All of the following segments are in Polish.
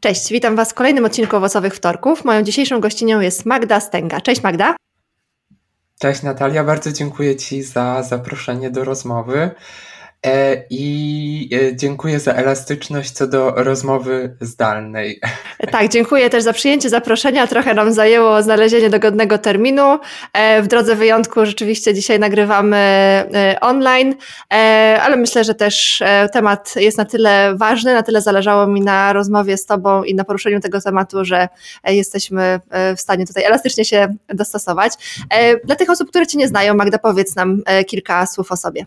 Cześć, witam Was w kolejnym odcinku Owocowych Wtorków. Moją dzisiejszą gościnią jest Magda Stęga. Cześć Magda. Cześć Natalia, bardzo dziękuję Ci za zaproszenie do rozmowy. E, I e, dziękuję za elastyczność co do rozmowy zdalnej. Tak, dziękuję też za przyjęcie zaproszenia. Trochę nam zajęło znalezienie dogodnego terminu. E, w drodze wyjątku rzeczywiście dzisiaj nagrywamy online, ale myślę, że też temat jest na tyle ważny, na tyle zależało mi na rozmowie z Tobą i na poruszeniu tego tematu, że jesteśmy w stanie tutaj elastycznie się dostosować. Dla tych osób, które Cię nie znają, Magda, powiedz nam kilka słów o sobie.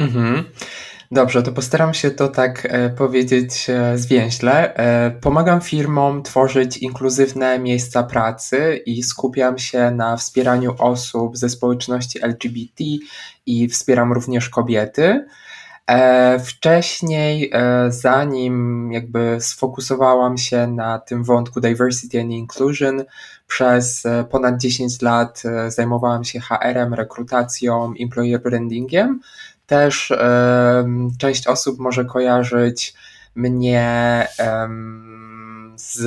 Mhm. Dobrze, to postaram się to tak e, powiedzieć e, zwięźle. E, pomagam firmom tworzyć inkluzywne miejsca pracy i skupiam się na wspieraniu osób ze społeczności LGBT i wspieram również kobiety. E, wcześniej, e, zanim jakby sfokusowałam się na tym wątku diversity and inclusion, przez e, ponad 10 lat zajmowałam się HR-em, rekrutacją, employer brandingiem też część osób może kojarzyć mnie z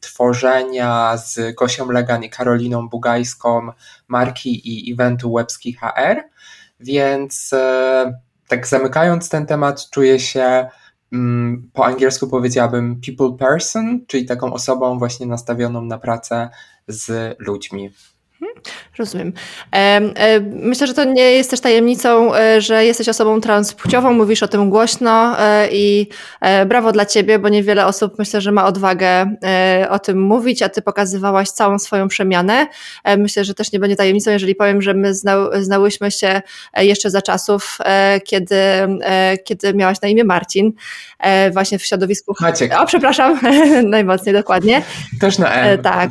tworzenia z Gosią Legan i Karoliną Bugajską marki i eventu Łebski HR, więc e, tak zamykając ten temat czuję się mm, po angielsku powiedziałabym people person, czyli taką osobą właśnie nastawioną na pracę z ludźmi. Rozumiem. Myślę, że to nie jest też tajemnicą, e, że jesteś osobą transpłciową, mówisz o tym głośno e, i e, brawo dla ciebie, bo niewiele osób myślę, że ma odwagę o tym mówić, a ty pokazywałaś całą swoją przemianę. Myślę, że też nie będzie tajemnicą, jeżeli powiem, że my znałyśmy się jeszcze za czasów, kiedy, kiedy miałaś na imię Marcin, właśnie w środowisku. Maciek. O, przepraszam, najmocniej dokładnie. Też na M. Tak.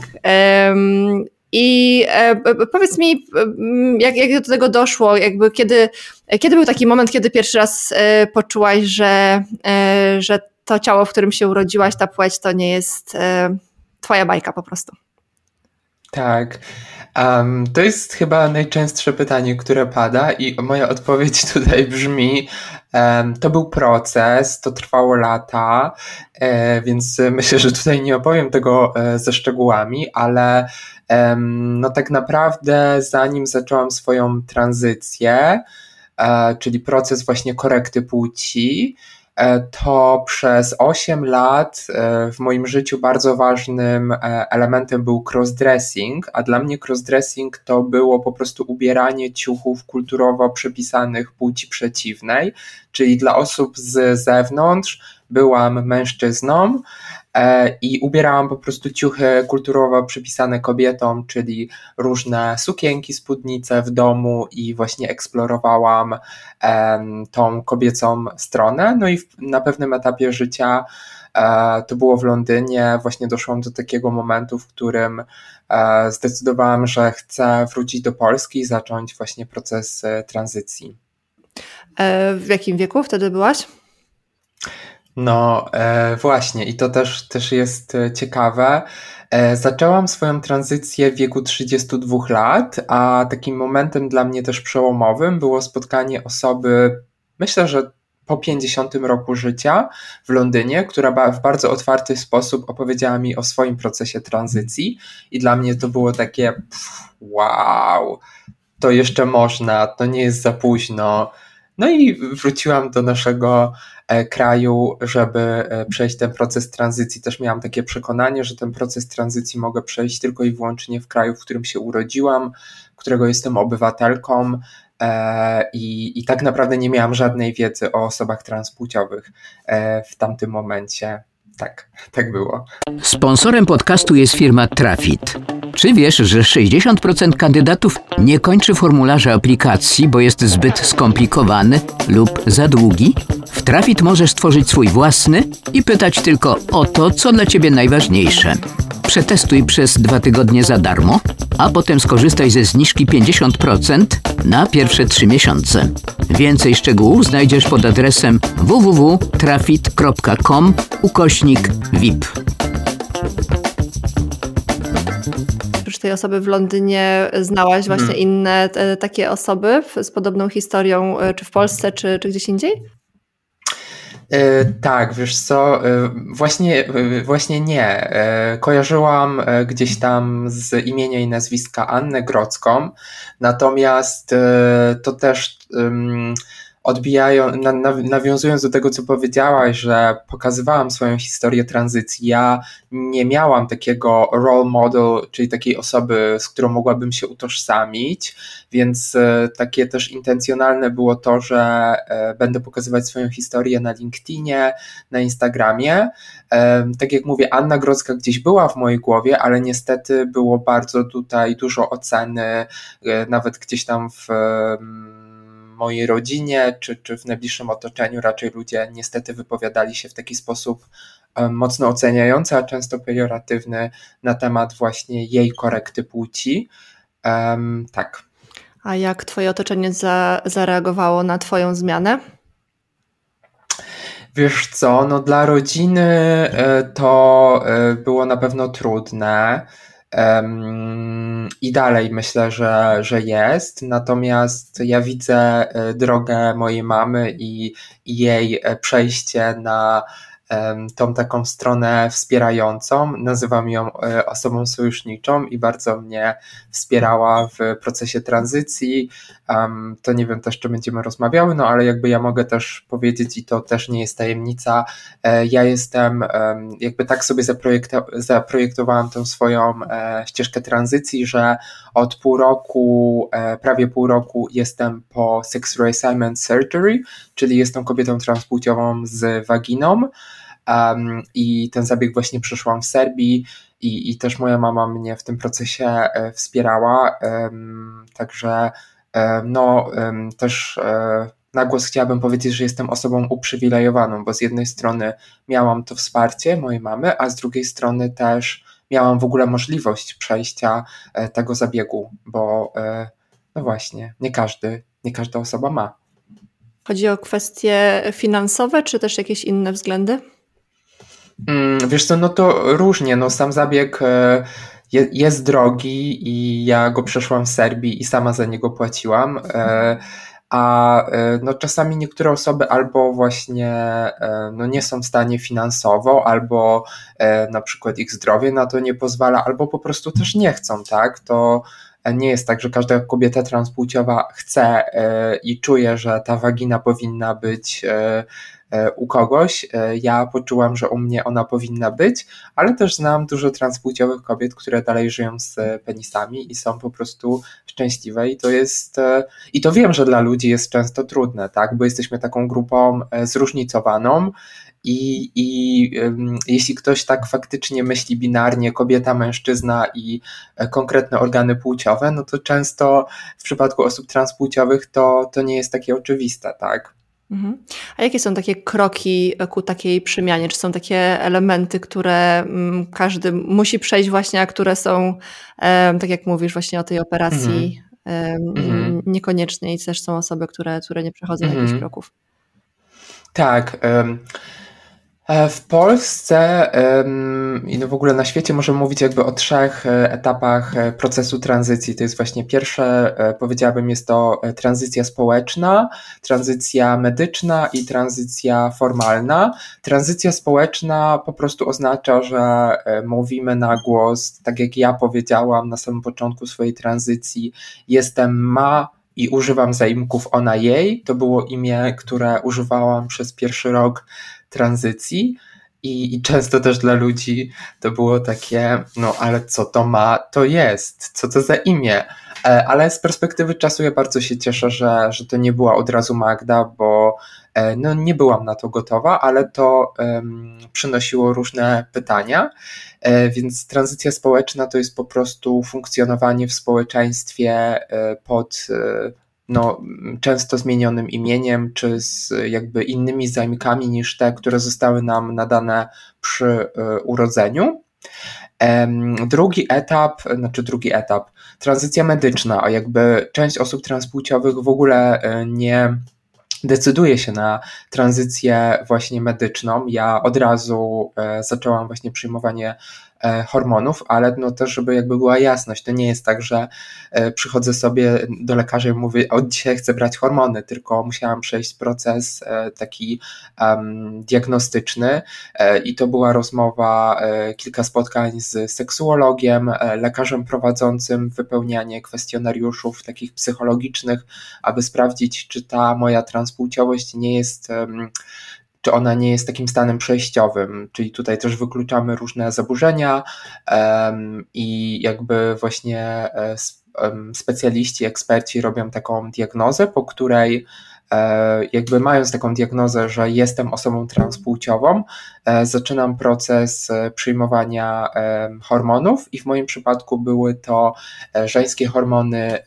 I e, powiedz mi, jak, jak do tego doszło, jakby kiedy, kiedy był taki moment, kiedy pierwszy raz e, poczułaś, że, e, że to ciało, w którym się urodziłaś, ta płeć to nie jest twoja bajka po prostu? Tak. Um, to jest chyba najczęstsze pytanie, które pada, i moja odpowiedź tutaj brzmi: To był proces, to trwało lata, e, więc myślę, że tutaj nie opowiem tego e, ze szczegółami, ale no tak naprawdę zanim zaczęłam swoją tranzycję, e, czyli proces właśnie korekty płci, to przez 8 lat e, w moim życiu bardzo ważnym elementem był crossdressing, a dla mnie crossdressing to było po prostu ubieranie ciuchów kulturowo przypisanych płci przeciwnej, czyli dla osób z zewnątrz byłam mężczyzną, E, i ubierałam po prostu ciuchy kulturowo przypisane kobietom, czyli różne sukienki, spódnice w domu i właśnie eksplorowałam tą kobiecą stronę. No i na pewnym etapie życia e, to było w Londynie, właśnie doszłam do takiego momentu, w którym e, zdecydowałam, że chcę wrócić do Polski i zacząć właśnie proces tranzycji. W jakim wieku wtedy byłaś? No e, właśnie, i to też, też jest e, ciekawe. E, zaczęłam swoją tranzycję w wieku 32 lat, a takim momentem dla mnie też przełomowym było spotkanie osoby, myślę, że po 50 roku życia w Londynie, która w bardzo otwarty sposób opowiedziała mi o swoim procesie tranzycji, i dla mnie to było takie pff, wow, to jeszcze można, to nie jest za późno. No i wróciłam do naszego kraju, żeby e, przejść ten proces tranzycji. Też miałam takie przekonanie, że ten proces tranzycji mogę przejść tylko i wyłącznie w kraju, w którym się urodziłam, którego jestem obywatelką. E, I, I tak naprawdę nie miałam żadnej wiedzy o osobach transpłciowych w tamtym momencie. Tak, tak było. Sponsorem podcastu jest firma Trafit. Czy wiesz, że 60% kandydatów nie kończy formularza aplikacji, bo jest zbyt skomplikowany lub za długi? W Trafit możesz stworzyć swój własny i pytać tylko o to, co dla Ciebie najważniejsze. Przetestuj przez dwa tygodnie za darmo, a potem skorzystaj ze zniżki 50% na pierwsze trzy miesiące. Więcej szczegółów znajdziesz pod adresem www.trafit.com ukośnik VIP. tej osoby w Londynie znałaś właśnie hmm. inne takie osoby z podobną historią, czy w Polsce, czy, czy gdzieś indziej? E, tak, wiesz co, e, właśnie, e, właśnie nie. Kojarzyłam gdzieś tam z imienia i nazwiska Annę Grodzką, natomiast to też odbijają, na, na, nawiązując do tego, co powiedziałaś, że pokazywałam swoją historię tranzycji, ja nie miałam takiego role model, czyli takiej osoby, z którą mogłabym się utożsamić, więc e, takie też intencjonalne było to, że e, będę pokazywać swoją historię na LinkedInie, na Instagramie. E, tak jak mówię, Anna Grodzka gdzieś była w mojej głowie, ale niestety było bardzo tutaj dużo oceny, nawet gdzieś tam w mojej rodzinie czy, czy w najbliższym otoczeniu raczej ludzie niestety wypowiadali się w taki sposób mocno oceniający, a często pejoratywny na temat właśnie jej korekty płci. Um, tak. A jak twoje otoczenie za, zareagowało na twoją zmianę? Wiesz co, no dla rodziny e, to e, było na pewno trudne. I dalej myślę, że, że jest. Natomiast ja widzę e, drogę mojej mamy i, i jej e, przejście na tą taką stronę wspierającą. Nazywam ją e, osobą sojuszniczą i bardzo mnie wspierała w procesie tranzycji. To nie wiem też, czy będziemy rozmawiały, no ale jakby ja mogę też powiedzieć, i to też nie jest tajemnica, e, ja jestem, jakby tak sobie zaprojektowałam tą swoją e, ścieżkę tranzycji, że od pół roku, prawie pół roku jestem po sex reassignment surgery, czyli jestem kobietą transpłciową z waginą. Um, I ten zabieg właśnie przeszłam w Serbii i, i też moja mama mnie w tym procesie e, wspierała. Um, także um, no też e, na głos chciałabym powiedzieć, że jestem osobą uprzywilejowaną, bo z jednej strony miałam to wsparcie mojej mamy, a z drugiej strony też miałam w ogóle możliwość przejścia e, tego zabiegu, bo no właśnie, nie każdy, nie każda osoba ma. Chodzi o kwestie finansowe, czy też jakieś inne względy? Mm, wiesz co, no to różnie, no sam zabieg e, jest drogi i ja go przeszłam w Serbii i sama za niego płaciłam. E, a e, no, czasami niektóre osoby albo właśnie no, nie są w stanie finansowo, albo na przykład ich zdrowie na to nie pozwala, albo po prostu też nie chcą, tak? To nie jest tak, że każda kobieta transpłciowa chce i czuje, że ta wagina powinna być E, u kogoś. E, ja poczułam, że u mnie ona powinna być, ale też znam dużo transpłciowych kobiet, które dalej żyją z penisami i są po prostu szczęśliwe i to jest, e, i to wiem, że dla ludzi jest często trudne, tak, bo jesteśmy taką grupą zróżnicowaną i, i jeśli ktoś tak faktycznie myśli binarnie, kobieta, mężczyzna i konkretne organy płciowe, no to często w przypadku osób transpłciowych to, to nie jest takie oczywiste, tak? Mhm. A jakie są takie kroki ku takiej przemianie? Czy są takie elementy, które mm, każdy musi przejść właśnie, a które są, tak jak mówisz właśnie o tej operacji, mhm. niekoniecznie i też są osoby, które, które nie przechodzą mhm. jakichś kroków? Tak. Um E, w Polsce i no w ogóle na świecie możemy mówić jakby o trzech e, etapach e, procesu tranzycji. To jest właśnie pierwsze, powiedziałabym, jest to tranzycja społeczna, tranzycja medyczna i tranzycja formalna. Tranzycja społeczna po prostu oznacza, że mówimy na głos, tak jak ja powiedziałam na samym początku swojej tranzycji, jestem ma i używam zaimków ona jej. To było imię, które używałam przez pierwszy rok tranzycji. I, I, często też dla ludzi to było takie, no ale co to ma, to jest, co to za imię. E, ale z perspektywy czasu ja bardzo się cieszę, że, że to nie była od razu Magda, bo e, no, nie byłam na to gotowa, ale to um, przynosiło różne pytania. E, więc tranzycja społeczna to jest po prostu funkcjonowanie w społeczeństwie pod no, często zmienionym imieniem, czy z jakby innymi zajmkami niż te, które zostały nam nadane przy e, urodzeniu. Drugi etap, znaczy drugi etap, tranzycja medyczna, a jakby część osób transpłciowych w ogóle e, nie decyduje się na tranzycję właśnie medyczną. Ja od razu e, zaczęłam właśnie przyjmowanie hormonów, ale no też, żeby jakby była jasność, to nie jest tak, że e, przychodzę sobie do lekarza i mówię, od dzisiaj chcę brać hormony, tylko musiałam przejść proces e, taki um, diagnostyczny. I to była rozmowa, kilka spotkań z seksuologiem, lekarzem prowadzącym wypełnianie kwestionariuszów takich psychologicznych, aby sprawdzić, czy ta moja transpłciowość nie jest um, czy ona nie jest takim stanem przejściowym, czyli tutaj też wykluczamy różne zaburzenia um, i jakby właśnie um, specjaliści, eksperci robią taką diagnozę, po której e, jakby mając taką diagnozę, że jestem osobą transpłciową, e, zaczynam proces przyjmowania hormonów i w moim przypadku były to żeńskie hormony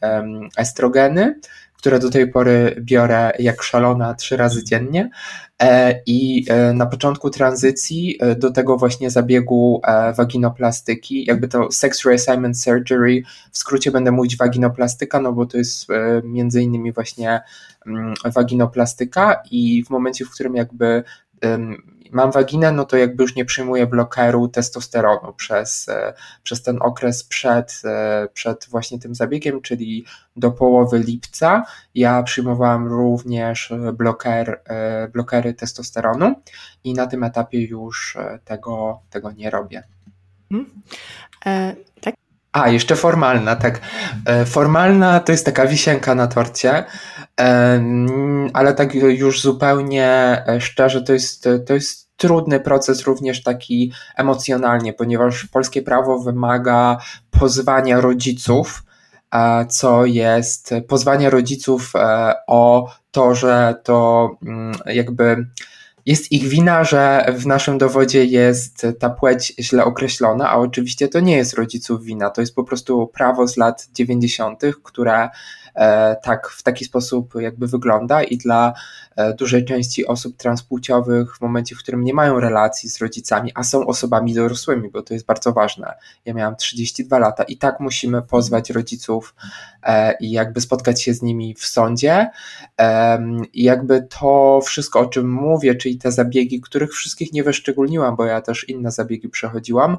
estrogeny, które do tej pory biorę jak szalona trzy razy dziennie. E, I e, na początku tranzycji e, do tego właśnie zabiegu waginoplastyki, jakby to sex reassignment surgery, w skrócie będę mówić waginoplastyka, no bo to jest między innymi właśnie mm, waginoplastyka i w momencie, w którym jakby mam waginę, no to jakby już nie przyjmuję blokeru testosteronu przez, e, przez ten okres przed, e, przed właśnie tym zabiegiem, czyli do połowy lipca. Ja przyjmowałam również bloker, e, blokery testosteronu i na tym etapie już tego, tego nie robię. E? A, jeszcze formalna, tak. Formalna to jest taka wisienka na torcie, ale tak już zupełnie szczerze, to jest, to jest trudny proces również taki emocjonalnie, ponieważ polskie prawo wymaga pozwania rodziców, e, co jest pozwania rodziców e, o to, że to mm, jakby jest ich wina, że w naszym dowodzie jest ta płeć źle określona, a oczywiście to nie jest rodziców wina, to jest po prostu prawo z lat 90., które tak w taki sposób jakby wygląda i dla e, dużej części osób transpłciowych w momencie, w którym nie mają relacji z rodzicami, a są osobami dorosłymi, bo to jest bardzo ważne. Ja miałam 32 lata i tak musimy pozwać rodziców e, i jakby spotkać się z nimi w sądzie i jakby to wszystko, o czym mówię, czyli te zabiegi, których wszystkich nie wyszczególniłam, bo ja też inne zabiegi przechodziłam,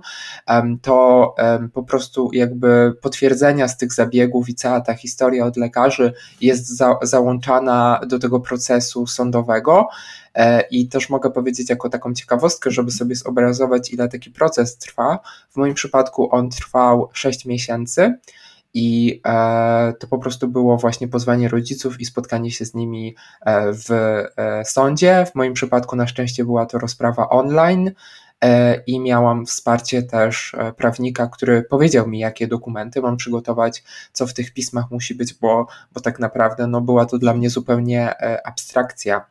to po prostu jakby potwierdzenia z tych zabiegów i cała ta historia od lekarzy jest za, załączana do tego procesu sądowego. E, I też mogę powiedzieć jako taką ciekawostkę, żeby sobie zobrazować, ile taki proces trwa. W moim przypadku on trwał 6 miesięcy. I e, to po prostu było właśnie pozwanie rodziców i spotkanie się z nimi e, w sądzie. W moim przypadku na szczęście była to rozprawa online. E, i miałam wsparcie też e, prawnika, który powiedział mi, jakie dokumenty mam przygotować, co w tych pismach musi być, bo, bo tak naprawdę no, była to dla mnie zupełnie e, abstrakcja.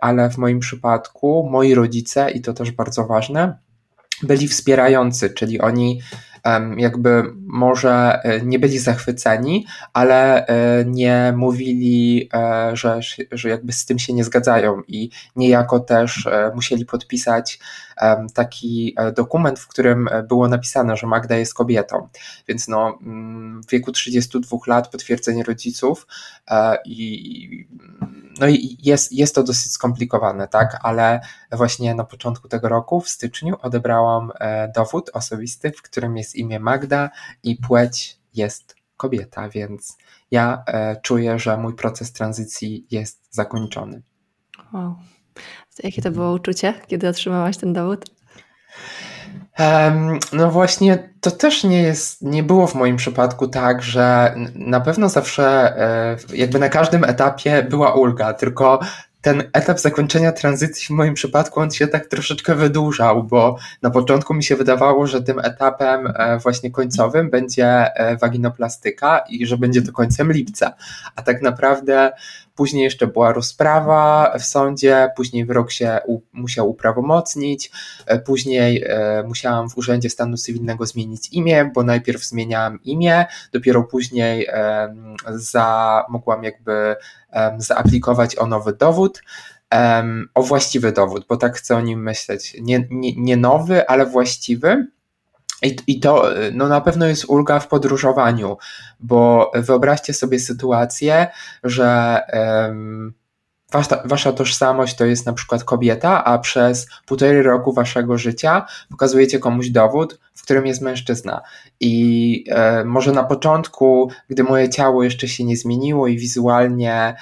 Ale w moim przypadku moi rodzice, i to też bardzo ważne, byli wspierający, czyli oni jakby może e, nie byli zachwyceni, ale e, nie mówili, e, że, że jakby z tym się nie zgadzają i niejako też musieli podpisać taki dokument, w którym było napisane, że Magda jest kobietą. Więc no, mm, w wieku 32 lat potwierdzenie rodziców i no i jest, jest to dosyć skomplikowane, tak, ale właśnie na początku tego roku, w styczniu, odebrałam e, dowód osobisty, w którym jest imię Magda i płeć jest kobieta, więc ja e, czuję, że mój proces tranzycji jest zakończony. Wow. Jakie to było uczucie, kiedy otrzymałaś ten dowód? no właśnie, to też nie jest, nie było w moim przypadku tak, że na pewno zawsze, e, jakby na każdym etapie była ulga, tylko ten etap zakończenia tranzycji w moim przypadku on się tak troszeczkę wydłużał, bo na początku mi się wydawało, że tym etapem e, właśnie końcowym będzie e, waginoplastyka i że będzie to końcem lipca, a tak naprawdę Później jeszcze była rozprawa w sądzie, później wyrok się u, musiał uprawomocnić, e, później e, musiałam w Urzędzie Stanu Cywilnego zmienić imię, bo najpierw zmieniałam imię, dopiero później e, za, mogłam jakby e, zaaplikować o nowy dowód. o właściwy dowód, bo tak chcę o nim myśleć. Nie, nie, nie nowy, ale właściwy. I, to no na pewno jest ulga w podróżowaniu, bo wyobraźcie sobie sytuację, że um, wasza, wasza tożsamość to jest na przykład kobieta, a przez półtorej roku waszego życia pokazujecie komuś dowód, w którym jest mężczyzna. I e, może na początku, gdy moje ciało jeszcze się nie zmieniło i wizualnie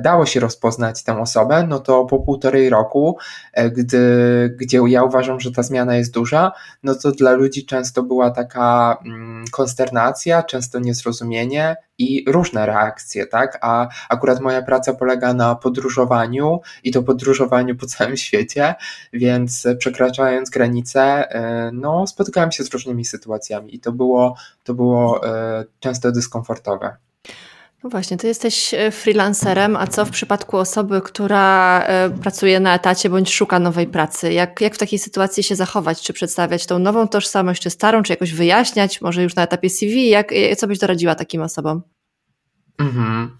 dało się rozpoznać tę osobę, no to po półtorej roku, e, gdy, gdzie ja uważam, że ta zmiana jest duża, no to dla ludzi często była taka mm, konsternacja, często niezrozumienie i różne reakcje, tak? A akurat moja praca polega na podróżowaniu i to podróżowaniu po całym świecie, więc przekraczając granice, no spotykałem się z różnymi sytuacjami i to było, to było e, często dyskomfortowe. No właśnie, ty jesteś e, freelancerem, a co w przypadku osoby, która e, pracuje na etacie bądź szuka nowej pracy? Jak, jak w takiej sytuacji się zachować? Czy przedstawiać tą nową tożsamość, czy starą, czy jakoś wyjaśniać, może już na etapie CV? Jak, co byś doradziła takim osobom? Mhm.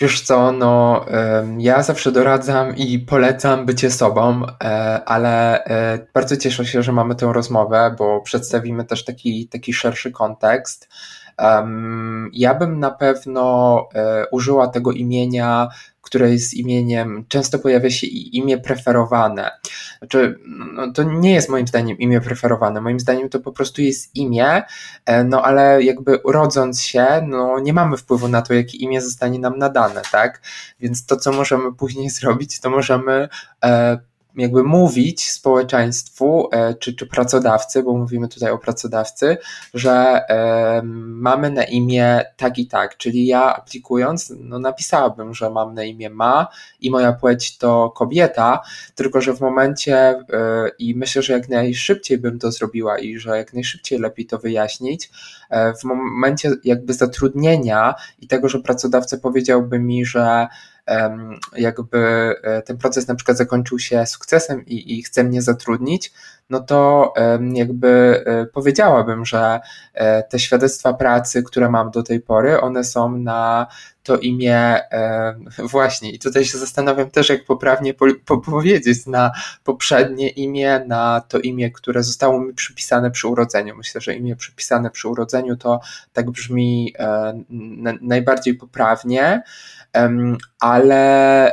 Wiesz co, no ja zawsze doradzam i polecam bycie sobą, e, ale e, bardzo cieszę się, że mamy tę rozmowę, bo przedstawimy też taki, taki szerszy kontekst. Ja bym na pewno e, użyła tego imienia które jest imieniem, często pojawia się imię preferowane. Znaczy, no, to nie jest moim zdaniem imię preferowane, moim zdaniem to po prostu jest imię, e, no ale jakby rodząc się, no nie mamy wpływu na to, jakie imię zostanie nam nadane, tak? Więc to, co możemy później zrobić, to możemy e, jakby mówić społeczeństwu e, czy, czy pracodawcy, bo mówimy tutaj o pracodawcy, że e, mamy na imię tak i tak, czyli ja aplikując, no napisałabym, że mam na imię ma i moja płeć to kobieta, tylko że w momencie e, i myślę, że jak najszybciej bym to zrobiła i że jak najszybciej lepiej to wyjaśnić, w momencie jakby zatrudnienia i tego, że pracodawca powiedziałby mi, że jakby e, ten proces na przykład zakończył się sukcesem i, i chce mnie zatrudnić, no to jakby e, powiedziałabym, że e, te świadectwa pracy, które mam do tej pory, one są na to imię właśnie i tutaj się zastanawiam też, jak poprawnie po, po powiedzieć na poprzednie imię, na to imię, które zostało mi przypisane przy urodzeniu. Myślę, że imię przypisane przy urodzeniu to tak brzmi najbardziej poprawnie. Ale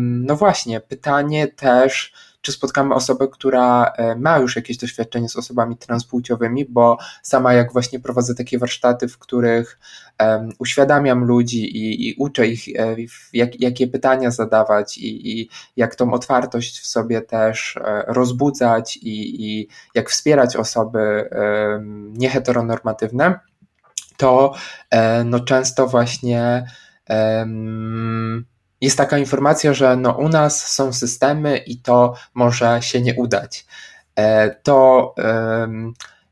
no właśnie, pytanie też, czy spotkamy osobę, która e, ma już jakieś doświadczenie z osobami transpłciowymi, bo sama jak właśnie prowadzę takie warsztaty, w których um, uświadamiam ludzi i, i uczę ich, e, jak, jakie pytania zadawać i, i, jak tą otwartość w sobie też e, rozbudzać i, i jak wspierać osoby um, nieheteronormatywne, to no często właśnie jest taka informacja, że no u nas są systemy i to może się nie udać. E, to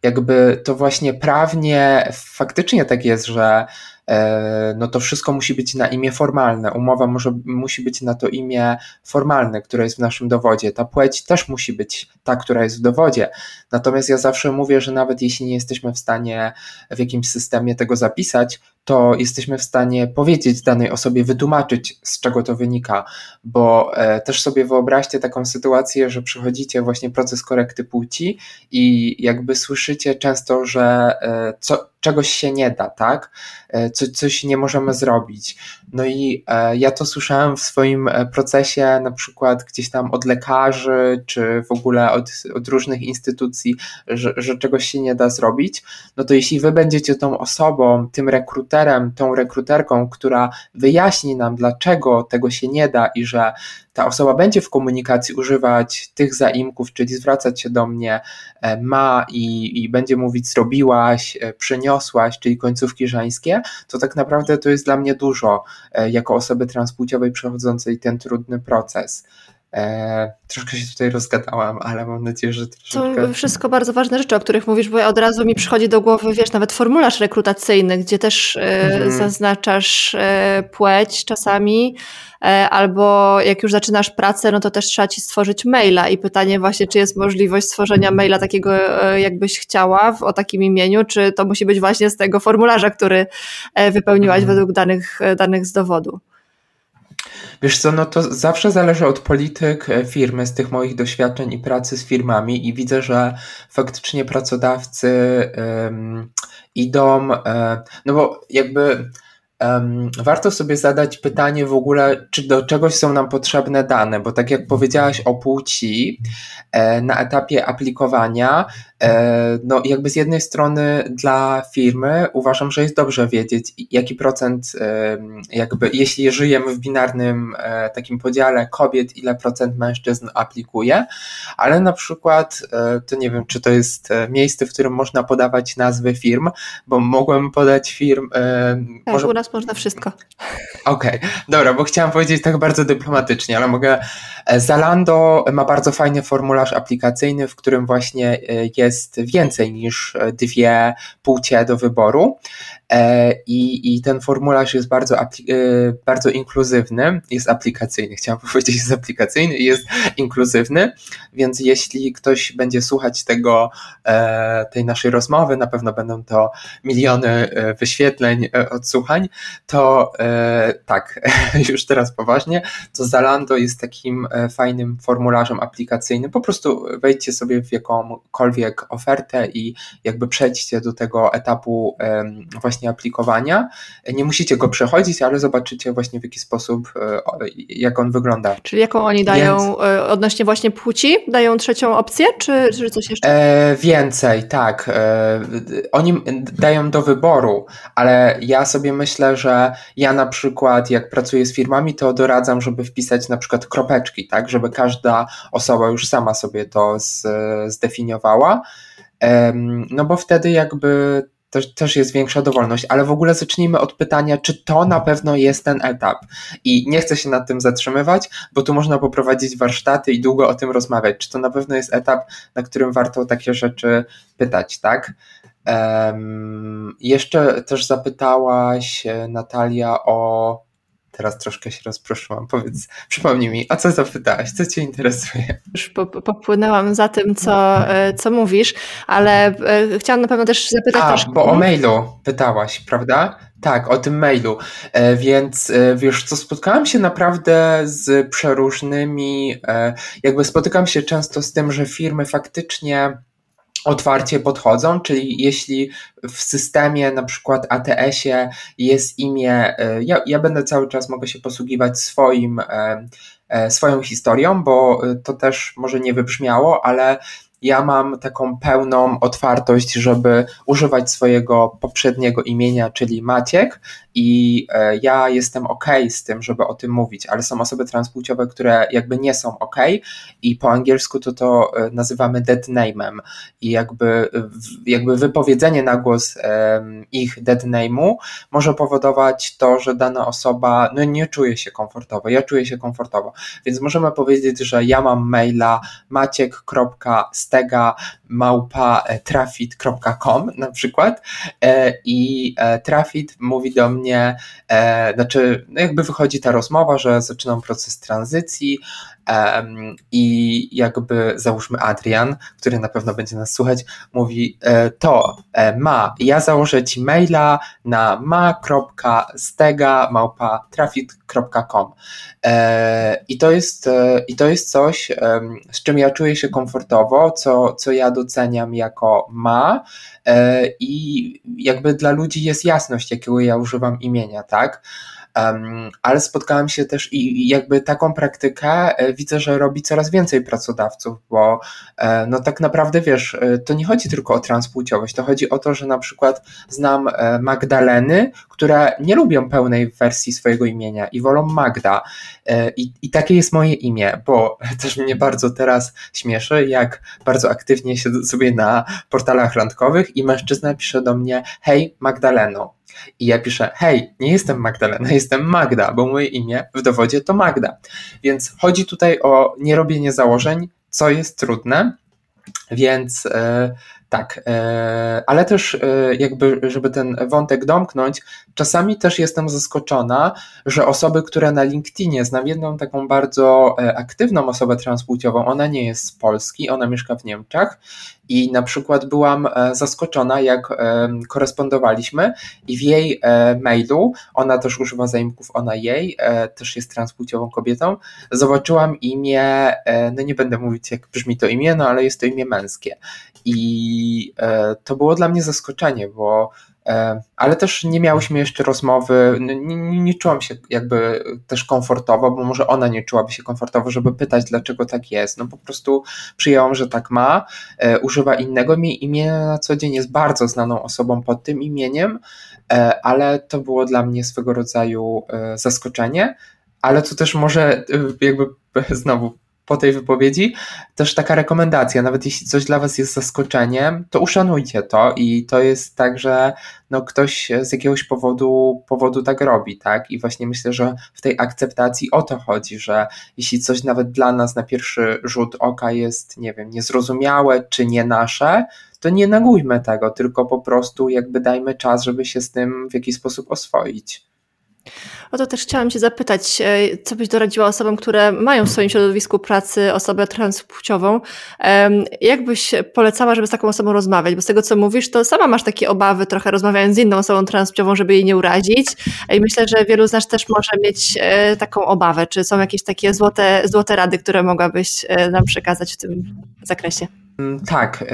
jakby to właśnie prawnie faktycznie tak jest, że E, no to wszystko musi być na imię formalne. Umowa może, musi być na to imię formalne, które jest w naszym dowodzie. Ta płeć też musi być ta, która jest w dowodzie. Natomiast ja zawsze mówię, że nawet jeśli nie jesteśmy w stanie w jakimś systemie tego zapisać, to jesteśmy w stanie powiedzieć danej osobie, wytłumaczyć, z czego to wynika, bo e, też sobie wyobraźcie taką sytuację, że przychodzicie właśnie proces korekty płci i jakby słyszycie często, że e, co, czegoś się nie da, tak? E, co, coś nie możemy zrobić. No i e, ja to słyszałem w swoim e, procesie, na przykład gdzieś tam od lekarzy, czy w ogóle od, od różnych instytucji, że, że czegoś się nie da zrobić. No to jeśli wy będziecie tą osobą, tym rekruterem, tą rekruterką, która wyjaśni nam, dlaczego tego się nie da i że ta osoba będzie w komunikacji używać tych zaimków, czyli zwracać się do mnie e, ma i, i będzie mówić zrobiłaś, e, przyniosłaś, czyli końcówki żeńskie, to tak naprawdę to jest dla mnie dużo e, jako osoby transpłciowej przechodzącej ten trudny proces. E, troszkę się tutaj rozgadałam, ale mam nadzieję, że troszeczkę... To wszystko bardzo ważne rzeczy, o których mówisz, bo od razu mi przychodzi do głowy, wiesz, nawet formularz rekrutacyjny, gdzie też e, mhm. zaznaczasz e, płeć czasami, e, albo jak już zaczynasz pracę, no to też trzeba ci stworzyć maila i pytanie właśnie, czy jest możliwość stworzenia maila takiego, e, jakbyś chciała, w, o takim imieniu, czy to musi być właśnie z tego formularza, który e, wypełniłaś mhm. według danych, danych z dowodu. Wiesz co, no to zawsze zależy od polityk e, firmy, z tych moich doświadczeń i pracy z firmami i widzę, że faktycznie pracodawcy um, idą, um, no bo jakby um, warto sobie zadać pytanie w ogóle, czy do czegoś są nam potrzebne dane, bo tak jak powiedziałaś o płci, e, na etapie aplikowania, e, no jakby z jednej strony dla firmy uważam, że jest dobrze wiedzieć, jaki procent, e, jakby jeśli żyjemy w binarnym e, takim podziale kobiet, ile procent mężczyzn aplikuje, ale na przykład, e, to nie wiem, czy to jest e, miejsce, w którym można podawać nazwy firm, bo mogłem podać firm. Tak, może... można wszystko. Okej, okay. dobra, bo chciałam powiedzieć tak bardzo dyplomatycznie, ale mogę. Zalando ma bardzo fajny formularz aplikacyjny, w którym właśnie jest więcej niż dwie płcie do wyboru. E, I, I ten formularz jest bardzo, e, bardzo inkluzywny, jest aplikacyjny, chciałam powiedzieć, jest aplikacyjny i jest inkluzywny, więc jeśli ktoś będzie słuchać tego, e, tej naszej rozmowy, na pewno będą to miliony wyświetleń, odsłuchań, to tak, już teraz poważnie, to Zalando jest takim fajnym formularzem aplikacyjnym, po prostu wejdźcie sobie w jakąkolwiek ofertę i jakby przejdźcie do tego etapu właśnie właśnie aplikowania. Nie musicie go przechodzić, ale zobaczycie właśnie w jaki sposób, e, jak on wygląda. Czyli jaką oni dają Więc... E, odnośnie właśnie płci? Dają trzecią opcję, czy, czy coś jeszcze? E, więcej, tak. E, oni dają do wyboru, ale ja sobie myślę, że ja na przykład jak pracuję z firmami, to doradzam, żeby wpisać na przykład kropeczki, tak, żeby każda osoba już sama sobie to z, zdefiniowała. No bo wtedy jakby też, też jest większa dowolność, ale w ogóle zacznijmy od pytania, czy to na pewno jest ten etap. I nie chcę się nad tym zatrzymywać, bo tu można poprowadzić warsztaty i długo o tym rozmawiać. Czy to na pewno jest etap, na którym warto takie rzeczy pytać, tak? Um, jeszcze też zapytałaś e, Natalia o Teraz troszkę się rozproszyłam. Powiedz, przypomnij mi, o co zapytałaś? Co Cię interesuje? Już popłynęłam za tym, co, e, co mówisz, ale e, chciałam na pewno też zapytać A, troszkę. bo o mailu pytałaś, prawda? Tak, o tym mailu. E, więc wiesz co, spotkałam się naprawdę z przeróżnymi, jakby spotykam się często z tym, że firmy faktycznie otwarcie podchodzą, czyli jeśli w systemie na przykład ATS-ie jest imię, e, ja, ja będę cały czas mogę się posługiwać swoim, e, e, swoją historią, bo to też może nie wybrzmiało, ale ja mam taką pełną otwartość, żeby używać swojego poprzedniego imienia, czyli Maciek, i e, ja jestem ok z tym, żeby o tym mówić, ale są osoby transpłciowe, które jakby nie są ok i po angielsku to to e, nazywamy dead name'em. I jakby, jakby wypowiedzenie na głos ich dead name'u może powodować to, że dana osoba no nie czuje się komfortowo, ja czuję się komfortowo, więc możemy powiedzieć, że ja mam maila maciek.stega małpa na przykład e, i trafit mówi do mnie mnie, e, znaczy, no jakby wychodzi ta rozmowa, że zaczynam proces tranzycji i jakby załóżmy Adrian, który na pewno będzie nas słuchać, mówi e, to e, ma, ja założę ci maila na ma.stega małpa e, i to jest i to jest coś, z czym ja czuję się komfortowo, co, co ja doceniam jako ma. I jakby dla ludzi jest jasność, jakiego ja używam imienia, tak? Ale spotkałem się też i jakby taką praktykę e, widzę, że robi coraz więcej pracodawców, bo e, no tak naprawdę wiesz, e, to nie chodzi tylko o transpłciowość, to chodzi o to, że na przykład znam Magdaleny, które nie lubią pełnej wersji swojego imienia i wolą Magda. I, i takie jest moje imię, bo też mnie bardzo teraz śmieszy, jak bardzo aktywnie siedzę sobie na portalach randkowych i mężczyzna pisze do mnie, hej Magdaleno, i ja piszę, hej, nie jestem Magdalena, jestem Magda, bo moje imię w dowodzie to Magda. Więc chodzi tutaj o nierobienie założeń, co jest trudne, więc e, tak, e, ale też e, jakby, żeby ten wątek domknąć, czasami też jestem zaskoczona, że osoby, które na LinkedInie, znam jedną taką bardzo aktywną osobę transpłciową, ona nie jest z Polski, ona mieszka w Niemczech i na przykład byłam e, zaskoczona, jak e, korespondowaliśmy i w jej e, mailu, ona też używa zaimków ona jej, też jest transpłciową kobietą, zobaczyłam imię, no nie będę mówić jak brzmi to imię, no ale jest to imię męskie. I to było dla mnie zaskoczenie, bo ale też nie miałyśmy jeszcze rozmowy, nie, nie, czułam się jakby też komfortowo, bo może ona nie czułaby się komfortowo, żeby pytać, dlaczego tak jest. No po prostu przyjęłam, że tak ma, e, używa innego imienia na co dzień, jest bardzo znaną osobą pod tym imieniem, e, ale to było dla mnie swego rodzaju e, zaskoczenie, ale to też może e, jakby znowu po tej wypowiedzi też taka rekomendacja, nawet jeśli coś dla Was jest zaskoczeniem, to uszanujcie to i to jest tak, że no ktoś z jakiegoś powodu, powodu tak robi, tak? I właśnie myślę, że w tej akceptacji o to chodzi, że jeśli coś nawet dla nas na pierwszy rzut oka jest, nie wiem, niezrozumiałe czy nie nasze, to nie nagujmy tego, tylko po prostu jakby dajmy czas, żeby się z tym w jakiś sposób oswoić. O to też chciałam Cię zapytać, e, co byś doradziła osobom, które mają w swoim środowisku pracy osobę transpłciową? Jak byś polecała, żeby z taką osobą rozmawiać? Bo z tego, co mówisz, to sama masz takie obawy, trochę rozmawiając z inną osobą transpłciową, żeby jej nie urazić. I myślę, że wielu z nas też może mieć e, taką obawę. Czy są jakieś takie złote, złote rady, które mogłabyś e, nam przekazać w tym zakresie? Mm, tak.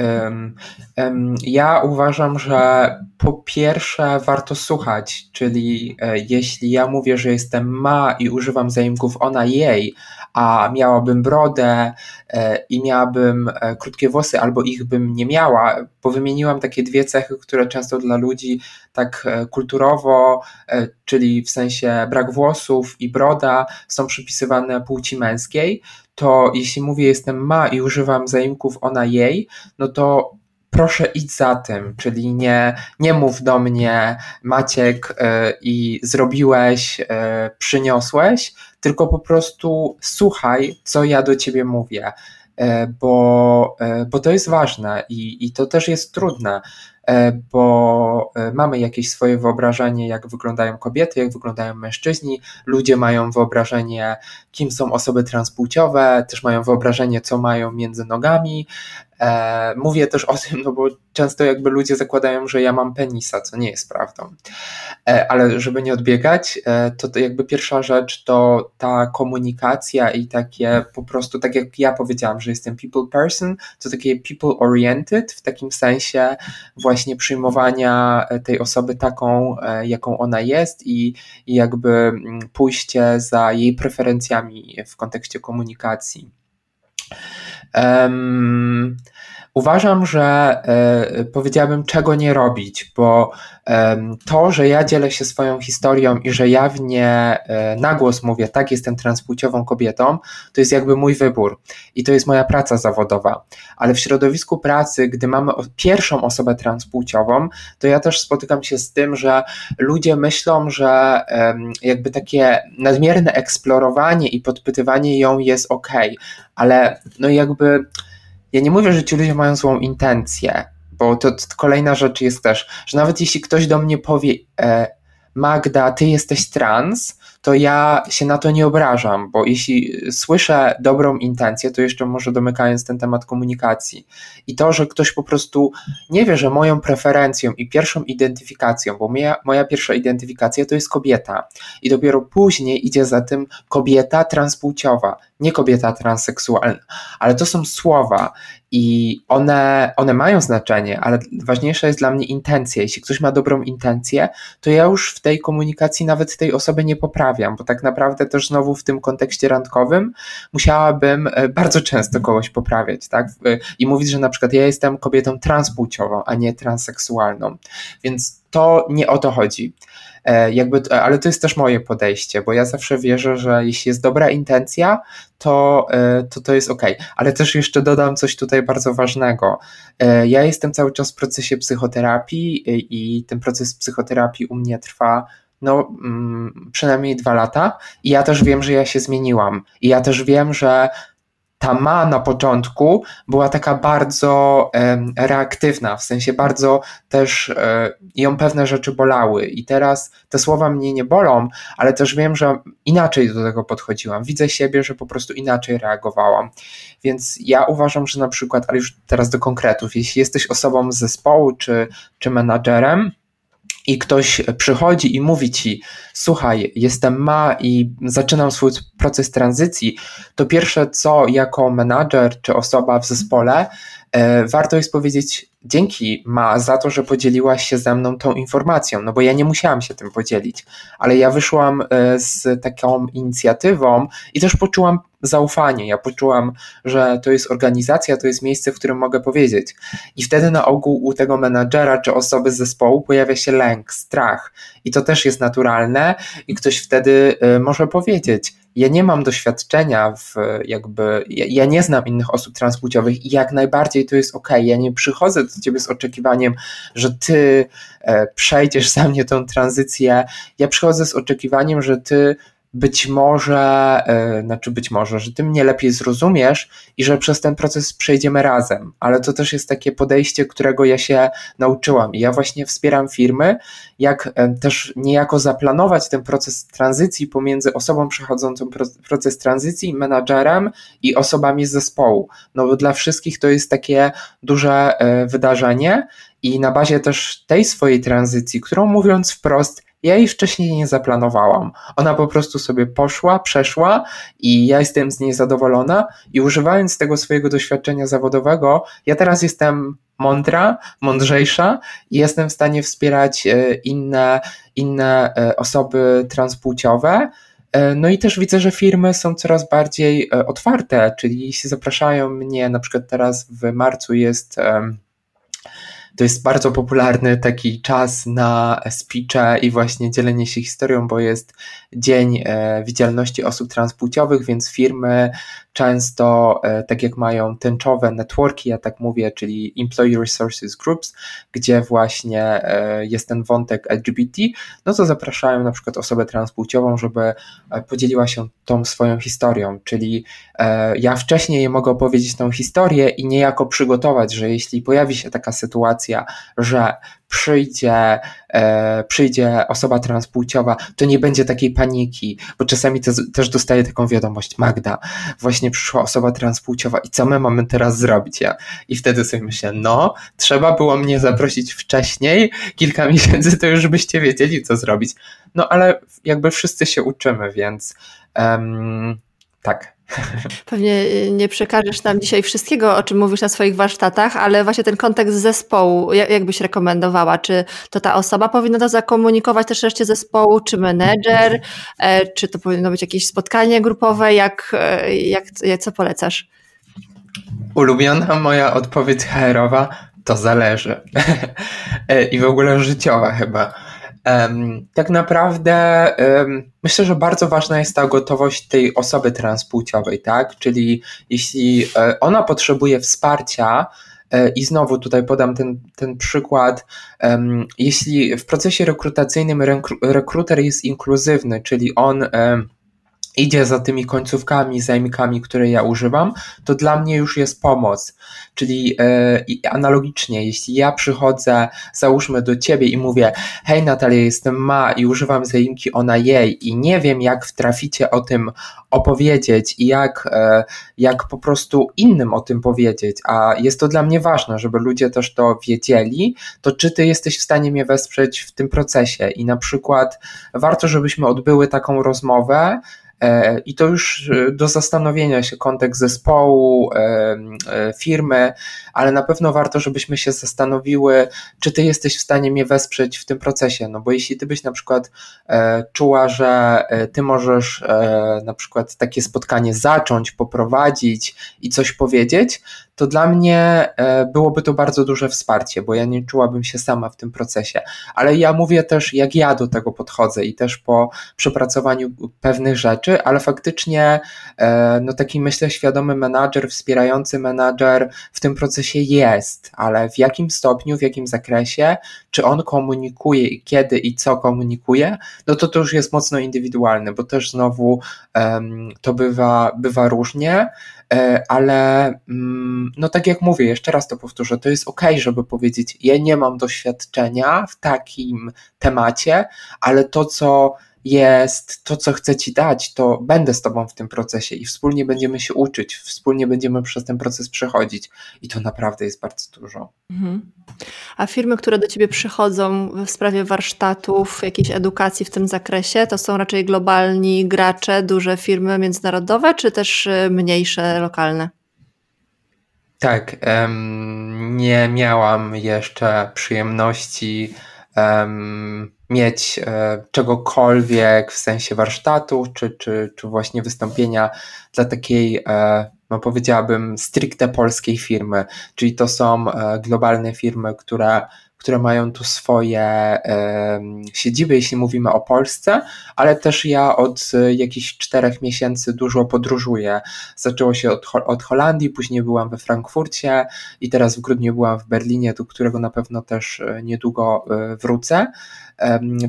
Ja uważam, że po pierwsze warto słuchać, czyli e, jeśli ja mówię, że jestem ma i używam zaimków ona jej, a miałabym brodę e, i miałabym e, krótkie włosy, albo ich bym nie miała, bo wymieniłam takie dwie cechy, które często dla ludzi tak kulturowo, czyli w sensie brak włosów i broda, są przypisywane płci męskiej, to jeśli mówię jestem ma i używam zaimków ona jej, no to proszę idź za tym, czyli nie, nie mów do mnie Maciek y, i zrobiłeś, y, przyniosłeś, tylko po prostu słuchaj, co ja do ciebie mówię, y, bo, bo to jest ważne i, i to też jest trudne. E, bo e, mamy jakieś swoje wyobrażenie, jak wyglądają kobiety, jak wyglądają mężczyźni. Ludzie mają wyobrażenie, kim są osoby transpłciowe, też mają wyobrażenie, co mają między nogami. E, mówię też o tym, no bo często jakby ludzie zakładają, że ja mam penisa, co nie jest prawdą. E, ale żeby nie odbiegać, e, to, to jakby pierwsza rzecz to ta komunikacja i takie po prostu, tak jak ja powiedziałam, że jestem people person, to takie people oriented w takim sensie właśnie przyjmowania tej osoby taką, jaką ona jest i, i jakby mm, pójście za jej preferencjami w kontekście komunikacji. Um, uważam, że y, powiedziałabym, czego nie robić, bo to, że ja dzielę się swoją historią i że jawnie y, na głos mówię, tak, jestem transpłciową kobietą, to jest jakby mój wybór i to jest moja praca zawodowa. Ale w środowisku pracy, gdy mamy pierwszą osobę transpłciową, to ja też spotykam się z tym, że ludzie myślą, że jakby takie nadmierne eksplorowanie i podpytywanie ją jest ok, ale no jakby ja nie mówię, że ci ludzie mają złą intencję, bo to, to kolejna rzecz jest też, że nawet jeśli ktoś do mnie powie, e, Magda, ty jesteś trans, to ja się na to nie obrażam, bo jeśli słyszę dobrą intencję, to jeszcze może domykając ten temat komunikacji. I to, że ktoś po prostu nie wie, że moją preferencją i pierwszą identyfikacją, bo moja, moja pierwsza identyfikacja to jest kobieta. I dopiero później idzie za tym kobieta transpłciowa, nie kobieta transseksualna, ale to są słowa i one, one mają znaczenie, ale ważniejsza jest dla mnie intencja. Jeśli ktoś ma dobrą intencję, to ja już w tej komunikacji nawet tej osoby nie poprawiam, bo tak naprawdę też znowu w tym kontekście randkowym musiałabym e, bardzo często kogoś poprawiać, tak? I mówić, że na przykład ja jestem kobietą transpłciową, a nie transseksualną. Więc to nie o to chodzi. E, jakby, ale to jest też moje podejście, bo ja zawsze wierzę, że jeśli jest dobra intencja, to e, to, to jest ok. Ale też jeszcze dodam coś tutaj bardzo ważnego. E, ja jestem cały czas w procesie psychoterapii i ten proces psychoterapii u mnie trwa no, mm, przynajmniej dwa lata i ja też wiem, że ja się zmieniłam i ja też wiem, że ta ma na początku była taka bardzo e, reaktywna, w sensie bardzo też e, ją pewne rzeczy bolały i teraz te słowa mnie nie bolą, ale też wiem, że inaczej do tego podchodziłam. Widzę siebie, że po prostu inaczej reagowałam. Więc ja uważam, że na przykład, ale już teraz do konkretów, jeśli jesteś osobą z zespołu czy, czy menadżerem, i ktoś przychodzi i mówi ci, słuchaj, jestem ma i zaczynam swój proces tranzycji, to pierwsze co jako menadżer czy osoba w zespole warto jest powiedzieć dzięki Ma za to, że podzieliłaś się ze mną tą informacją, no bo ja nie musiałam się tym podzielić, ale ja wyszłam e, z taką inicjatywą i też poczułam zaufanie. Ja poczułam, że to jest organizacja, to jest miejsce, w którym mogę powiedzieć. I wtedy na ogół u tego menadżera czy osoby z zespołu pojawia się lęk, strach. I to też jest naturalne, i ktoś wtedy y, może powiedzieć: Ja nie mam doświadczenia w jakby, ja, ja nie znam innych osób transpłciowych i jak najbardziej to jest ok. Ja nie przychodzę do ciebie z oczekiwaniem, że ty e, przejdziesz za mnie tą tranzycję. Ja przychodzę z oczekiwaniem, że ty być może, yy, znaczy być może, że ty mnie lepiej zrozumiesz i że przez ten proces przejdziemy razem, ale to też jest takie podejście, którego ja się nauczyłam. I ja właśnie wspieram firmy, jak yy, też niejako zaplanować ten proces tranzycji pomiędzy osobą przechodzącą pro, proces tranzycji, menadżerem i osobami z zespołu, no bo dla wszystkich to jest takie duże yy, wydarzenie i na bazie też tej swojej tranzycji, którą mówiąc wprost, ja jej wcześniej nie zaplanowałam. Ona po prostu sobie poszła, przeszła i ja jestem z niej zadowolona i używając tego swojego doświadczenia zawodowego, ja teraz jestem mądra, mądrzejsza i jestem w stanie wspierać e, inne, inne e, osoby transpłciowe. E, no i też widzę, że firmy są coraz bardziej otwarte, czyli jeśli zapraszają mnie, na przykład teraz w marcu jest to jest bardzo popularny taki czas na speeche i właśnie dzielenie się historią, bo jest Dzień e, Widzialności Osób Transpłciowych, więc firmy często, e, tak jak mają tęczowe networki, ja tak mówię, czyli Employee Resources Groups, gdzie właśnie e, jest ten wątek LGBT, no to zapraszają na przykład osobę transpłciową, żeby podzieliła się tą swoją historią, czyli ja wcześniej mogę opowiedzieć tą historię i niejako przygotować, że jeśli pojawi się taka sytuacja, że przyjdzie, e, przyjdzie osoba transpłciowa, to nie będzie takiej paniki, bo czasami te, też dostaję taką wiadomość, Magda, właśnie przyszła osoba transpłciowa i co my mamy teraz zrobić? Ja? I wtedy sobie myślę, no, trzeba było mnie zaprosić wcześniej, kilka miesięcy, to już byście wiedzieli, co zrobić. No ale jakby wszyscy się uczymy, więc um, tak, Pewnie y, nie przekażesz nam dzisiaj wszystkiego, o czym mówisz na swoich warsztatach, ale właśnie ten kontekst zespołu, jak byś rekomendowała? Czy to ta osoba powinna to zakomunikować też reszcie zespołu, czy menedżer, e, czy to powinno być jakieś spotkanie grupowe? Jak, e, jak, co polecasz? Ulubiona moja odpowiedź HR-owa to zależy. E, I w ogóle życiowa chyba tak naprawdę myślę, że bardzo ważna jest ta gotowość tej osoby transpłciowej, tak? Czyli jeśli e, ona potrzebuje wsparcia, e, i znowu tutaj podam ten, ten przykład. Jeśli w procesie rekrutacyjnym rekruter jest inkluzywny, czyli on idzie za tymi końcówkami, zajmikami, które ja używam, to dla mnie już jest pomoc. Czyli e, analogicznie, jeśli ja przychodzę, załóżmy do ciebie i mówię, hej Natalia, jestem ma i używam zaimki ona jej i nie wiem, jak wtraficie o tym opowiedzieć i jak, e, jak po prostu innym o tym powiedzieć, a jest to dla mnie ważne, żeby ludzie też to wiedzieli, to czy ty jesteś w stanie mnie wesprzeć w tym procesie i na przykład warto, żebyśmy odbyły taką rozmowę, I to już e, do zastanowienia się kontekst zespołu, e, firmy, ale na pewno warto, żebyśmy się zastanowiły, czy ty jesteś w stanie mnie wesprzeć w tym procesie. No bo jeśli ty byś na przykład czuła, że ty możesz na przykład takie spotkanie zacząć, poprowadzić i coś powiedzieć, to dla mnie e, byłoby to bardzo duże wsparcie, bo ja nie czułabym się sama w tym procesie. Ale ja mówię też, jak ja do tego podchodzę i też po przepracowaniu pewnych rzeczy, ale faktycznie, e, no taki myślę, świadomy menadżer, wspierający menadżer w tym procesie jest, ale w jakim stopniu, w jakim zakresie, czy on komunikuje i kiedy i co komunikuje, no to to już jest mocno indywidualne, bo też znowu um, to bywa, bywa różnie. E, ale mm, no tak jak mówię, jeszcze raz to powtórzę, to jest ok, żeby powiedzieć, ja nie mam doświadczenia w takim temacie, ale to, co jest to, co chcę Ci dać, to będę z Tobą w tym procesie i wspólnie będziemy się uczyć, wspólnie będziemy przez ten proces przechodzić i to naprawdę jest bardzo dużo. Mhm. A firmy, które do Ciebie przychodzą w sprawie warsztatów, jakiejś edukacji w tym zakresie, to są raczej globalni gracze, duże firmy międzynarodowe, czy też y, mniejsze, lokalne? Tak, um, nie miałam jeszcze przyjemności um, mieć e, czegokolwiek w sensie warsztatu, czy, czy, czy właśnie wystąpienia dla takiej, e, no powiedziałabym, stricte polskiej firmy. Czyli to są e, globalne firmy, które które mają tu swoje e, siedziby, jeśli mówimy o Polsce, ale też ja od jakichś czterech miesięcy dużo podróżuję. Zaczęło się od, od Holandii, później byłam we Frankfurcie i teraz w grudniu byłam w Berlinie, do którego na pewno też e, niedługo e, wrócę.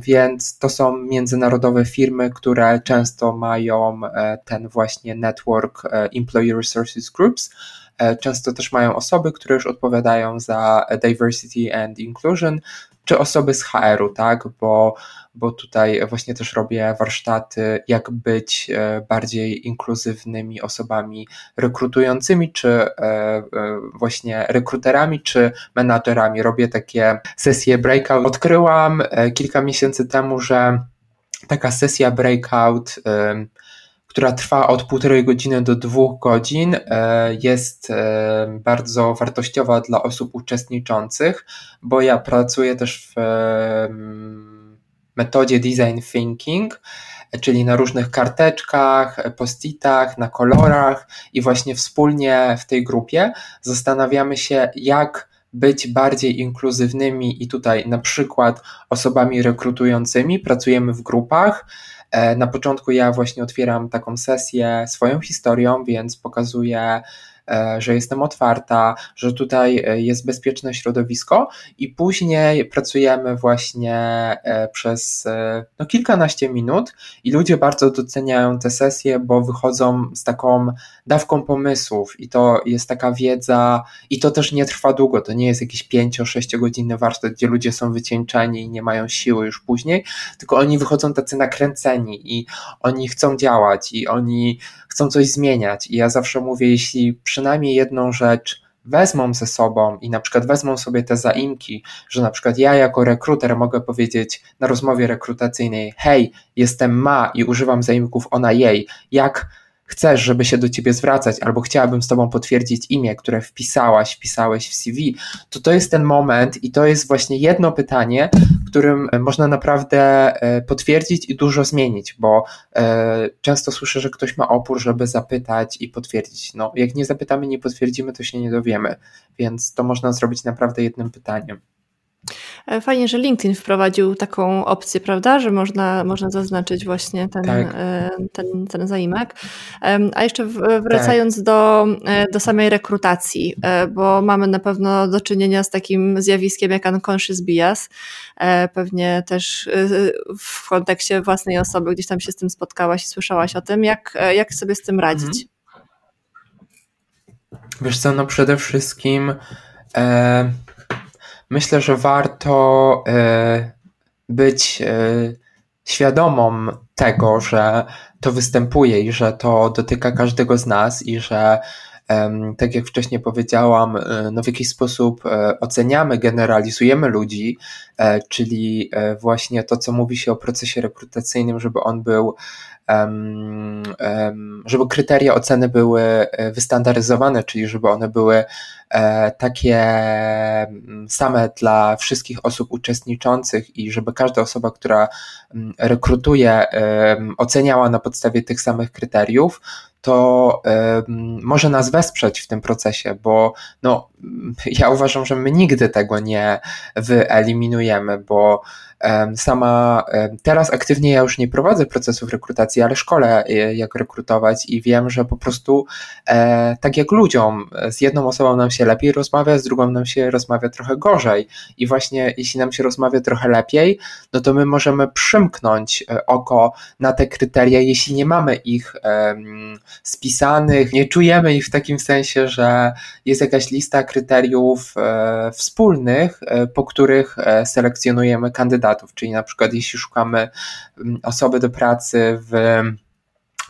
Więc to są międzynarodowe firmy, które często mają e, ten właśnie network Employee Resources Groups, E, często też mają osoby, które już odpowiadają za diversity and inclusion, czy osoby z HR-u, tak? Bo, bo tutaj właśnie też robię warsztaty, jak być e, bardziej inkluzywnymi osobami rekrutującymi, czy e, właśnie rekruterami, czy menadżerami. Robię takie sesje breakout. Odkryłam kilka miesięcy temu, że taka sesja breakout która trwa od półtorej godziny do dwóch godzin, e, jest e, bardzo wartościowa dla osób uczestniczących, bo ja pracuję też w metodzie design thinking, czyli na różnych karteczkach, postitach, na kolorach i właśnie wspólnie w tej grupie zastanawiamy się, jak być bardziej inkluzywnymi i tutaj na przykład osobami rekrutującymi, pracujemy w grupach, E, na początku ja właśnie otwieram taką sesję swoją historią, więc pokazuję E, że jestem otwarta, że tutaj e, jest bezpieczne środowisko i później pracujemy właśnie e, przez no, kilkanaście minut i ludzie bardzo doceniają te sesje, bo wychodzą z taką dawką pomysłów i to jest taka wiedza i to też nie trwa długo, to nie jest jakiś 5-6 godzinny warsztat, gdzie ludzie są wycieńczeni i nie mają siły już później, tylko oni wychodzą tacy nakręceni i oni chcą działać i oni chcą coś zmieniać. I ja zawsze mówię, jeśli przynajmniej jedną rzecz wezmą ze sobą i na przykład wezmą sobie te zaimki, że na przykład ja jako rekruter mogę powiedzieć na rozmowie rekrutacyjnej, hej, jestem ma i używam zaimków ona jej, jak chcesz, żeby się do ciebie zwracać, albo chciałabym z tobą potwierdzić imię, które wpisałaś, wpisałeś w CV, to to jest ten moment i to jest właśnie jedno pytanie, którym można naprawdę e, potwierdzić i dużo zmienić, bo e, często słyszę, że ktoś ma opór, żeby zapytać i potwierdzić. No, jak nie zapytamy, nie potwierdzimy, to się nie dowiemy, więc to można zrobić naprawdę jednym pytaniem. E, fajnie, że LinkedIn wprowadził taką opcję, prawda, że można, można zaznaczyć właśnie ten, tak. E, ten, ten zaimek. A jeszcze wracając tak. do, e, do samej rekrutacji, bo mamy na pewno do czynienia z takim zjawiskiem jak unconscious bias. Pewnie też w kontekście własnej osoby gdzieś tam się z tym spotkałaś i słyszałaś o tym. Jak, jak sobie z tym radzić? Mhm. Wiesz co, no przede wszystkim e myślę, że warto e, być e, świadomą tego, że to występuje i że to dotyka każdego z nas i że tak jak wcześniej powiedziałam, e, no w jakiś sposób oceniamy, generalizujemy ludzi, czyli właśnie to, co mówi się o procesie rekrutacyjnym, żeby on był żeby kryteria oceny były e, wystandaryzowane, czyli żeby one były e, takie mm, same dla wszystkich osób uczestniczących i żeby każda osoba, która mm, rekrutuje, oceniała na podstawie tych samych kryteriów, to może nas wesprzeć w tym procesie, bo no, ja uważam, że my nigdy tego nie wyeliminujemy, bo Sama teraz aktywnie ja już nie prowadzę procesów rekrutacji, ale szkole jak rekrutować i wiem, że po prostu e, tak jak ludziom, z jedną osobą nam się lepiej rozmawia, z drugą nam się rozmawia trochę gorzej. I właśnie jeśli nam się rozmawia trochę lepiej, no to my możemy przymknąć e, oko na te kryteria, jeśli nie mamy ich spisanych, nie czujemy ich w takim sensie, że jest jakaś lista kryteriów e, wspólnych, po których selekcjonujemy kandydatów czyli na przykład jeśli szukamy mm, osoby do pracy w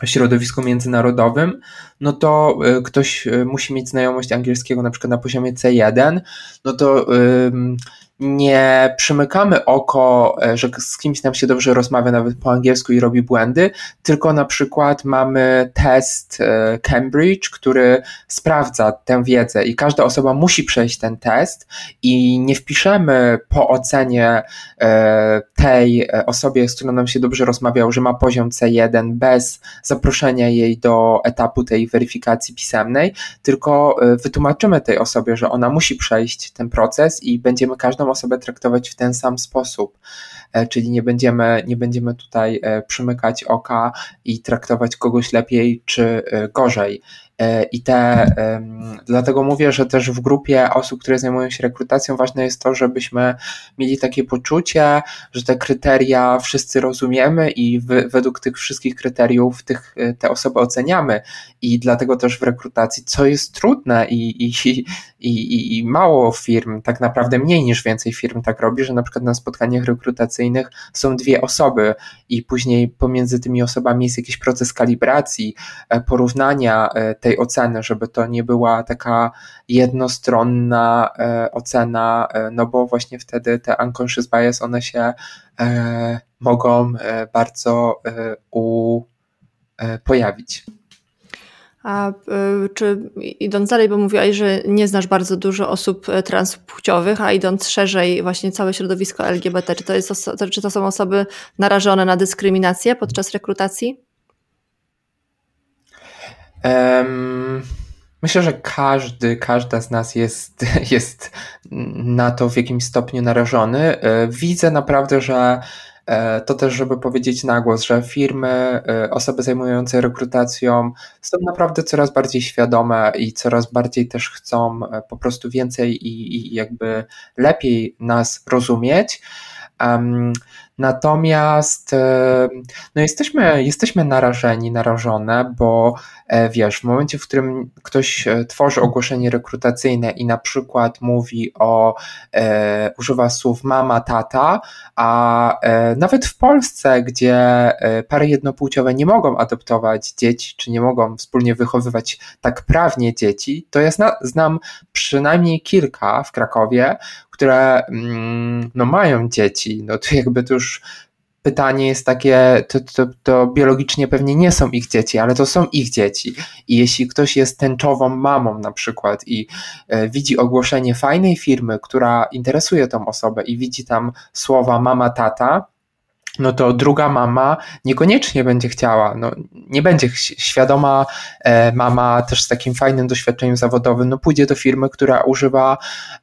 środowisku międzynarodowym, no to y, ktoś y, musi mieć znajomość angielskiego na przykład na poziomie C1, no to nie przymykamy oko, e, że z kimś nam się dobrze rozmawia nawet po angielsku i robi błędy, tylko na przykład mamy test e, Cambridge, który sprawdza tę wiedzę i każda osoba musi przejść ten test i nie wpiszemy po ocenie e, tej osobie, z którą nam się dobrze rozmawiał, że ma poziom C1 bez zaproszenia jej do etapu tej weryfikacji pisemnej, tylko wytłumaczymy tej osobie, że ona musi przejść ten proces i będziemy każdą osobę traktować w ten sam sposób. E, czyli nie będziemy, nie będziemy tutaj e, przymykać oka i traktować kogoś lepiej czy e, gorzej. I te, dlatego mówię, że też w grupie osób, które zajmują się rekrutacją, ważne jest to, żebyśmy mieli takie poczucie, że te kryteria wszyscy rozumiemy i w, według tych wszystkich kryteriów tych, te osoby oceniamy. I dlatego też w rekrutacji, co jest trudne i, i, i, i mało firm, tak naprawdę mniej niż więcej firm tak robi, że na przykład na spotkaniach rekrutacyjnych są dwie osoby i później pomiędzy tymi osobami jest jakiś proces kalibracji, e, porównania e, tej oceny, żeby to nie była taka jednostronna e, ocena, no bo właśnie wtedy te unconscious bias, one się mogą bardzo u, pojawić. A czy idąc dalej, bo mówiłaś, że nie znasz bardzo dużo osób e, transpłciowych, a idąc szerzej, właśnie całe środowisko LGBT, czy to, jest czy to są osoby narażone na dyskryminację podczas rekrutacji? Um, myślę, że każdy, każda z nas jest, jest na to w jakimś stopniu narażony. E, widzę naprawdę, że E, to też, żeby powiedzieć na głos, że firmy, e, osoby zajmujące rekrutacją są naprawdę coraz bardziej świadome i coraz bardziej też chcą po prostu więcej i, i jakby lepiej nas rozumieć. Um, Natomiast e, no jesteśmy, jesteśmy narażeni, narażone, bo e, wiesz, w momencie, w którym ktoś e, tworzy ogłoszenie rekrutacyjne i na przykład mówi o, e, używa słów mama, tata, a e, nawet w Polsce, gdzie pary jednopłciowe nie mogą adoptować dzieci, czy nie mogą wspólnie wychowywać tak prawnie dzieci, to ja zna, znam przynajmniej kilka w Krakowie, które mm, no, mają dzieci, no to jakby to już pytanie jest takie, to, to, to, biologicznie pewnie nie są ich dzieci, ale to są ich dzieci. I jeśli ktoś jest tęczową mamą na przykład i e, widzi ogłoszenie fajnej firmy, która interesuje tą osobę i widzi tam słowa mama, tata, no to druga mama niekoniecznie będzie chciała, no, nie będzie świadoma e, mama też z takim fajnym doświadczeniem zawodowym, no pójdzie do firmy, która używa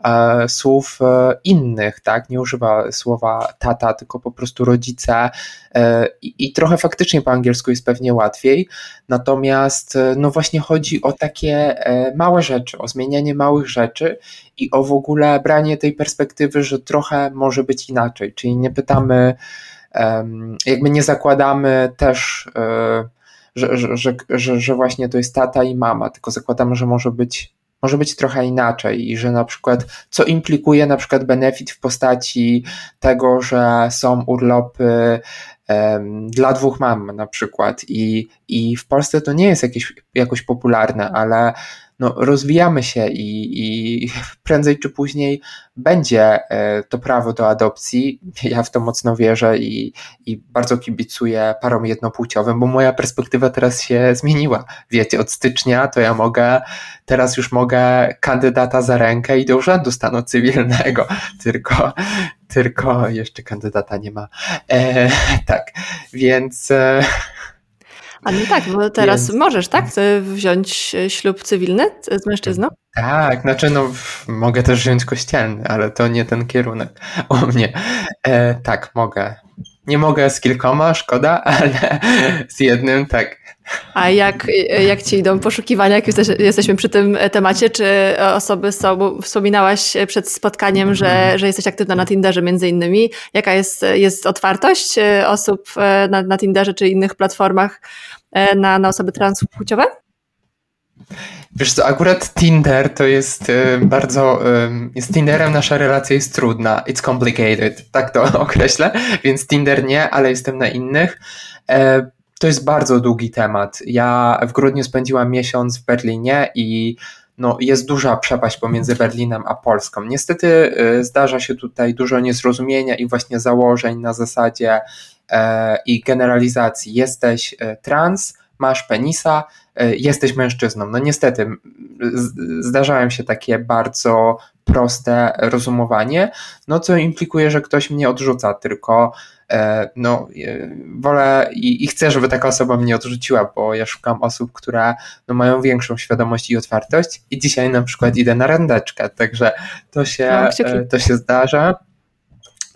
e, słów e, innych, tak, nie używa słowa tata, tylko po prostu rodzice e, i, i, trochę faktycznie po angielsku jest pewnie łatwiej, natomiast e, no właśnie chodzi o takie małe rzeczy, o zmienianie małych rzeczy i o w ogóle branie tej perspektywy, że trochę może być inaczej, czyli nie pytamy jakby nie zakładamy też, e, że, że, że, że, właśnie to jest tata i mama, tylko zakładamy, że może być, może być trochę inaczej i że na przykład, co implikuje na przykład benefit w postaci tego, że są urlopy dla dwóch mam na przykład i, i w Polsce to nie jest jakieś, jakoś popularne, ale no, rozwijamy się i, i prędzej czy później będzie e, to prawo do adopcji. Ja w to mocno wierzę i, i bardzo kibicuję parom jednopłciowym, bo moja perspektywa teraz się zmieniła. Wiecie, od stycznia to ja mogę, teraz już mogę kandydata za rękę i do urzędu stanu cywilnego, tylko, tylko jeszcze kandydata nie ma. E, tak, więc. E, a no tak, bo teraz Więc... możesz, tak? Wziąć e, ślub cywilny z mężczyzną? Tak, znaczy no mogę też wziąć kościelny, ale to nie ten kierunek u mnie. E, tak, mogę. Nie mogę z kilkoma, szkoda, ale z jednym tak. A jak, jak ci idą poszukiwania, jak jesteś, jesteśmy przy tym temacie, czy osoby są, wspominałaś przed spotkaniem, że, że jesteś aktywna na Tinderze między innymi. Jaka jest, jest otwartość osób na, na Tinderze czy innych platformach na, na osoby transpłciowe? Wiesz co, akurat Tinder to jest bardzo, z Tinderem nasza relacja jest trudna, it's complicated, tak to określę, więc Tinder nie, ale jestem na innych to jest bardzo długi temat. Ja w grudniu spędziłam miesiąc w Berlinie i no, jest duża przepaść pomiędzy Berlinem a Polską. Niestety y, zdarza się tutaj dużo niezrozumienia i właśnie założeń na zasadzie e, i generalizacji. Jesteś e, trans, masz penisa, e, jesteś mężczyzną. No niestety zdarzają się takie bardzo proste rozumowanie, no co implikuje, że ktoś mnie odrzuca, tylko E, no, e, wolę i, i, chcę, żeby taka osoba mnie odrzuciła, bo ja szukam osób, które no, mają większą świadomość i otwartość i dzisiaj na przykład idę na randeczkę, także to się, no, e, to się zdarza.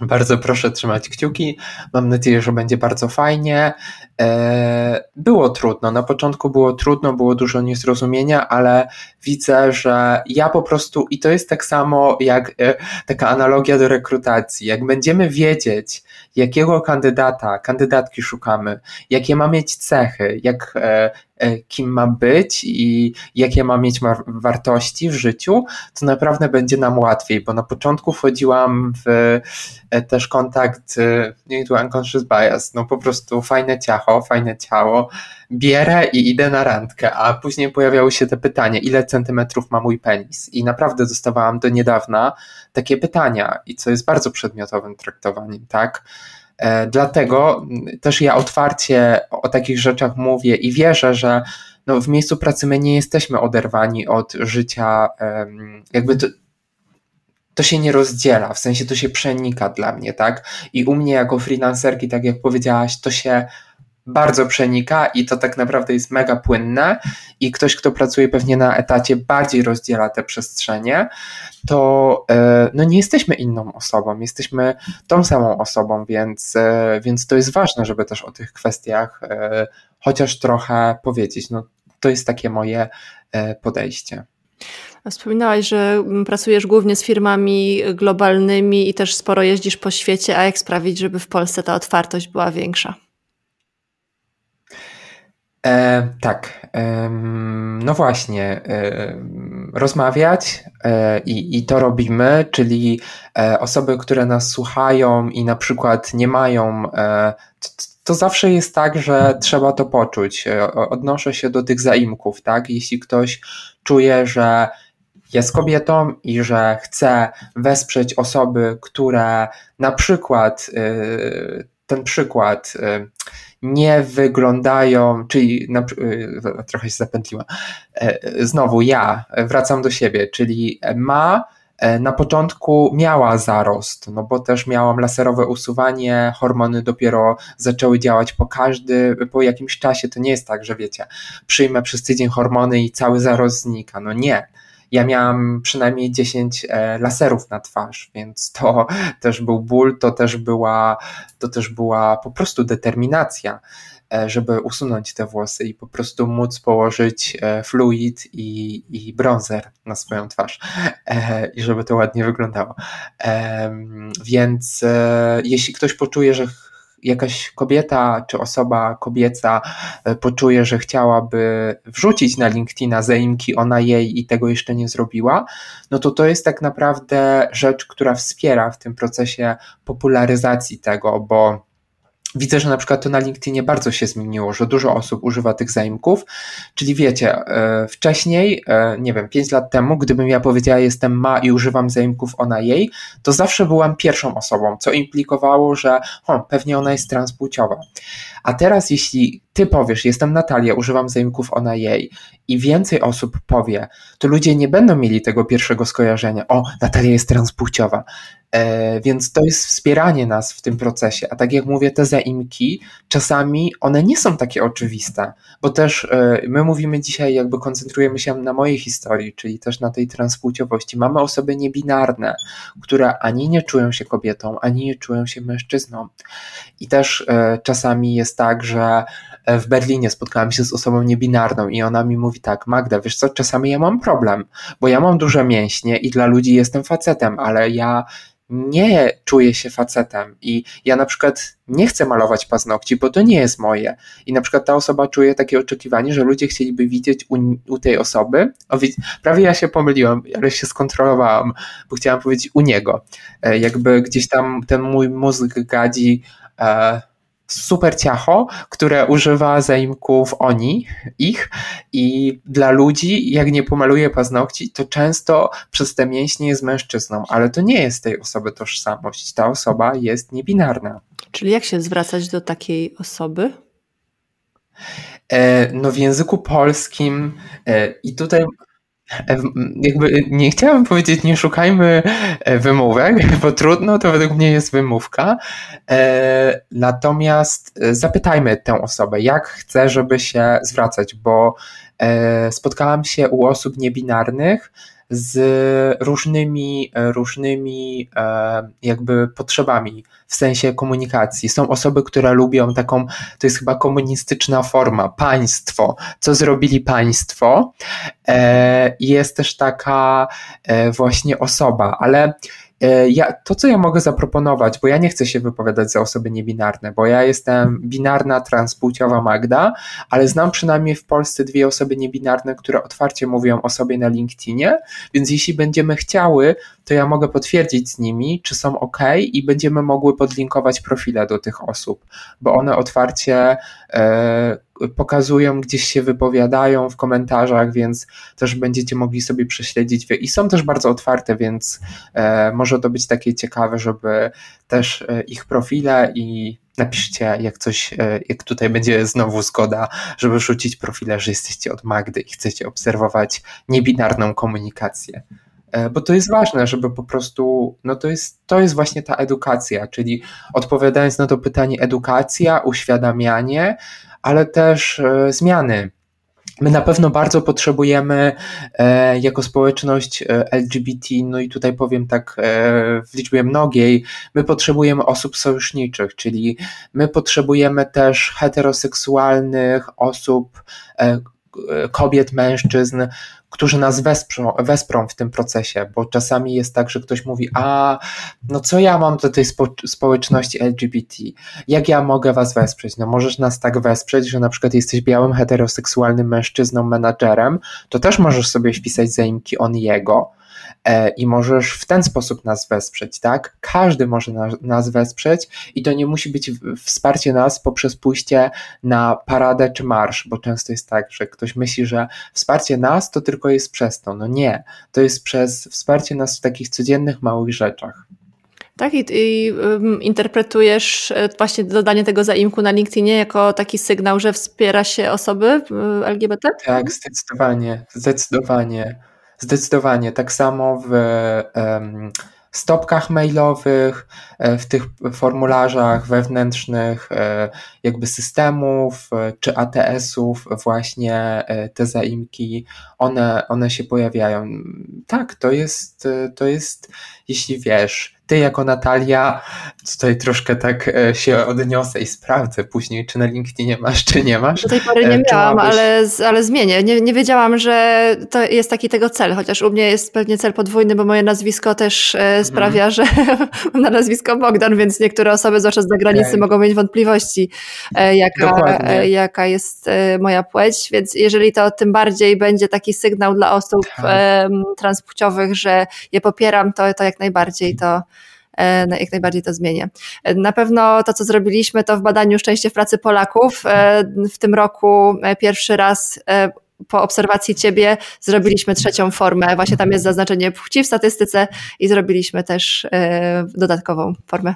Bardzo proszę trzymać kciuki. Mam nadzieję, że będzie bardzo fajnie. Było trudno. Na początku było trudno, było dużo niezrozumienia, ale widzę, że ja po prostu, i to jest tak samo jak taka analogia do rekrutacji. Jak będziemy wiedzieć, jakiego kandydata, kandydatki szukamy, jakie ma mieć cechy, jak, e, e, kim ma być i jakie ma mieć wartości w życiu, to naprawdę będzie nam łatwiej, bo na początku wchodziłam w e, też kontakt, nie tu unconscious bias, no po prostu fajne ciacho, fajne ciało, bierę i idę na randkę, a później pojawiały się te pytania, ile centymetrów ma mój penis i naprawdę dostawałam do niedawna takie pytania i co jest bardzo przedmiotowym traktowaniem, tak? E, dlatego też ja otwarcie o takich rzeczach mówię i wierzę, że no w miejscu pracy my nie jesteśmy oderwani od życia, jakby to, to się nie rozdziela, w sensie to się przenika dla mnie, tak? I u mnie jako freelancerki, tak jak powiedziałaś, to się bardzo przenika i to tak naprawdę jest mega płynne i ktoś, kto pracuje pewnie na etacie bardziej rozdziela te przestrzenie, to e, no nie jesteśmy inną osobą, jesteśmy tą samą osobą, więc, e, więc to jest ważne, żeby też o tych kwestiach e, chociaż trochę powiedzieć. No, to jest takie moje podejście. Wspominałaś, że pracujesz głównie z firmami globalnymi i też sporo jeździsz po świecie, a jak sprawić, żeby w Polsce ta otwartość była większa? E, tak, e, no właśnie, e, rozmawiać e, i, i to robimy, czyli e, osoby, które nas słuchają i na przykład nie mają, e, to, to, zawsze jest tak, że trzeba to poczuć. Odnoszę się do tych zaimków, tak? Jeśli ktoś czuje, że jest kobietą i że chce wesprzeć osoby, które na przykład ten przykład nie wyglądają, czyli na, y, trochę się zapętliła. E, znowu ja wracam do siebie, czyli ma e, na początku miała zarost, no bo też miałam laserowe usuwanie, hormony dopiero zaczęły działać po każdy, po jakimś czasie, to nie jest tak, że wiecie, przyjmę przez tydzień hormony i cały zarost znika, no nie ja miałam przynajmniej 10 e, laserów na twarz, więc to też był ból, to też była, to też była po prostu determinacja e, żeby usunąć te włosy i po prostu móc położyć e, fluid i, i bronzer na swoją twarz i żeby to ładnie wyglądało. Więc jeśli ktoś poczuje, że jakaś kobieta czy osoba kobieca e, poczuje, że chciałaby wrzucić na LinkedIna zaimki, ona jej i tego jeszcze nie zrobiła, no to to jest tak naprawdę rzecz, która wspiera w tym procesie popularyzacji tego, bo Widzę, że na przykład to na LinkedInie bardzo się zmieniło, że dużo osób używa tych zaimków, czyli wiecie, e, wcześniej, e, nie wiem, 5 lat temu, gdybym ja powiedziała jestem ma i używam zaimków ona jej, to zawsze byłam pierwszą osobą, co implikowało, że o, pewnie ona jest transpłciowa. A teraz jeśli ty powiesz, jestem Natalia, używam zaimków ona jej i więcej osób powie, to ludzie nie będą mieli tego pierwszego skojarzenia, o, Natalia jest transpłciowa. E, więc to jest wspieranie nas w tym procesie. A tak jak mówię, te zaimki czasami one nie są takie oczywiste, bo też e, my mówimy dzisiaj, jakby koncentrujemy się na mojej historii, czyli też na tej transpłciowości. Mamy osoby niebinarne, które ani nie czują się kobietą, ani nie czują się mężczyzną. I też e, czasami jest tak, że w Berlinie spotkałem się z osobą niebinarną i ona mi mówi tak, Magda, wiesz co, czasami ja mam problem, bo ja mam duże mięśnie i dla ludzi jestem facetem, ale ja nie czuję się facetem i ja na przykład nie chcę malować paznokci, bo to nie jest moje. I na przykład ta osoba czuje takie oczekiwanie, że ludzie chcieliby widzieć u, u tej osoby. O, prawie ja się pomyliłam, ale się skontrolowałam, bo chciałam powiedzieć u niego. E, jakby gdzieś tam ten mój mózg gadzi, e, super ciacho, które używa zaimków oni, ich i dla ludzi, jak nie pomaluje paznokci, to często przez te mięśnie jest mężczyzną, ale to nie jest tej osoby tożsamość. Ta osoba jest niebinarna. Czyli jak się zwracać do takiej osoby? E, no w języku polskim e, i tutaj jakby nie chciałem powiedzieć, nie szukajmy wymówek, bo trudno, to według mnie jest wymówka. Natomiast zapytajmy tę osobę, jak chce, żeby się zwracać, bo spotkałam się u osób niebinarnych, z różnymi, e, różnymi e, jakby potrzebami w sensie komunikacji. Są osoby, które lubią taką, to jest chyba komunistyczna forma, państwo. Co zrobili państwo? E, jest też taka właśnie osoba, ale ja, to, co ja mogę zaproponować, bo ja nie chcę się wypowiadać za osoby niebinarne, bo ja jestem binarna, transpłciowa Magda, ale znam przynajmniej w Polsce dwie osoby niebinarne, które otwarcie mówią o sobie na LinkedInie, więc jeśli będziemy chciały, to ja mogę potwierdzić z nimi, czy są ok i będziemy mogły podlinkować profile do tych osób, bo one otwarcie e, pokazują, gdzieś się wypowiadają w komentarzach, więc też będziecie mogli sobie prześledzić. I są też bardzo otwarte, więc e, może to być takie ciekawe, żeby też e, ich profile i napiszcie, jak coś, e, jak tutaj będzie znowu zgoda, żeby rzucić profile, że jesteście od Magdy i chcecie obserwować niebinarną komunikację. Bo to jest ważne, żeby po prostu, no to jest, to jest właśnie ta edukacja, czyli odpowiadając na to pytanie edukacja, uświadamianie, ale też e, zmiany. My na pewno bardzo potrzebujemy e, jako społeczność LGBT, no i tutaj powiem tak w liczbie mnogiej, my potrzebujemy osób sojuszniczych, czyli my potrzebujemy też heteroseksualnych osób, kobiet, mężczyzn, którzy nas wesprą, wesprą w tym procesie, bo czasami jest tak, że ktoś mówi, a no co ja mam do tej spo, społeczności LGBT, jak ja mogę was wesprzeć? No możesz nas tak wesprzeć, że na przykład jesteś białym, heteroseksualnym mężczyzną, menadżerem, to też możesz sobie wpisać zaimki on jego, i możesz w ten sposób nas wesprzeć, tak? Każdy może nas wesprzeć i to nie musi być wsparcie nas poprzez pójście na paradę czy marsz, bo często jest tak, że ktoś myśli, że wsparcie nas to tylko jest przez to. No nie, to jest przez wsparcie nas w takich codziennych, małych rzeczach. Tak, i, i um, interpretujesz e, właśnie dodanie tego zaimku na LinkedInie jako taki sygnał, że wspiera się osoby LGBT? Tak, zdecydowanie, zdecydowanie. Zdecydowanie. Tak samo w stopkach mailowych, e, w tych formularzach wewnętrznych e, jakby systemów e, czy ATS-ów właśnie te zaimki, one, one się pojawiają. Tak, to jest, to jest, jeśli wiesz, ty jako Natalia, tutaj troszkę tak e, się odniosę i sprawdzę później, czy na LinkedInie masz, czy nie masz. Do tej pory nie e, miałam, ale, ale zmienię. Nie, nie wiedziałam, że to jest taki tego cel, chociaż u mnie jest pewnie cel podwójny, bo moje nazwisko też e, mhm. sprawia, mm. że mam na nazwisko Bogdan, więc niektóre osoby, zwłaszcza z zagranicy, okay. mogą mieć wątpliwości, jaka, jaka jest moja płeć, więc jeżeli to tym bardziej będzie taki sygnał dla osób tak. transpłciowych, że je popieram, to, to jak najbardziej to jak najbardziej to zmienię. E, na pewno to, co zrobiliśmy, to w badaniu szczęście w pracy Polaków. E, w tym roku pierwszy raz po obserwacji ciebie zrobiliśmy trzecią formę. Właśnie tam jest zaznaczenie płci w statystyce i zrobiliśmy też dodatkową formę.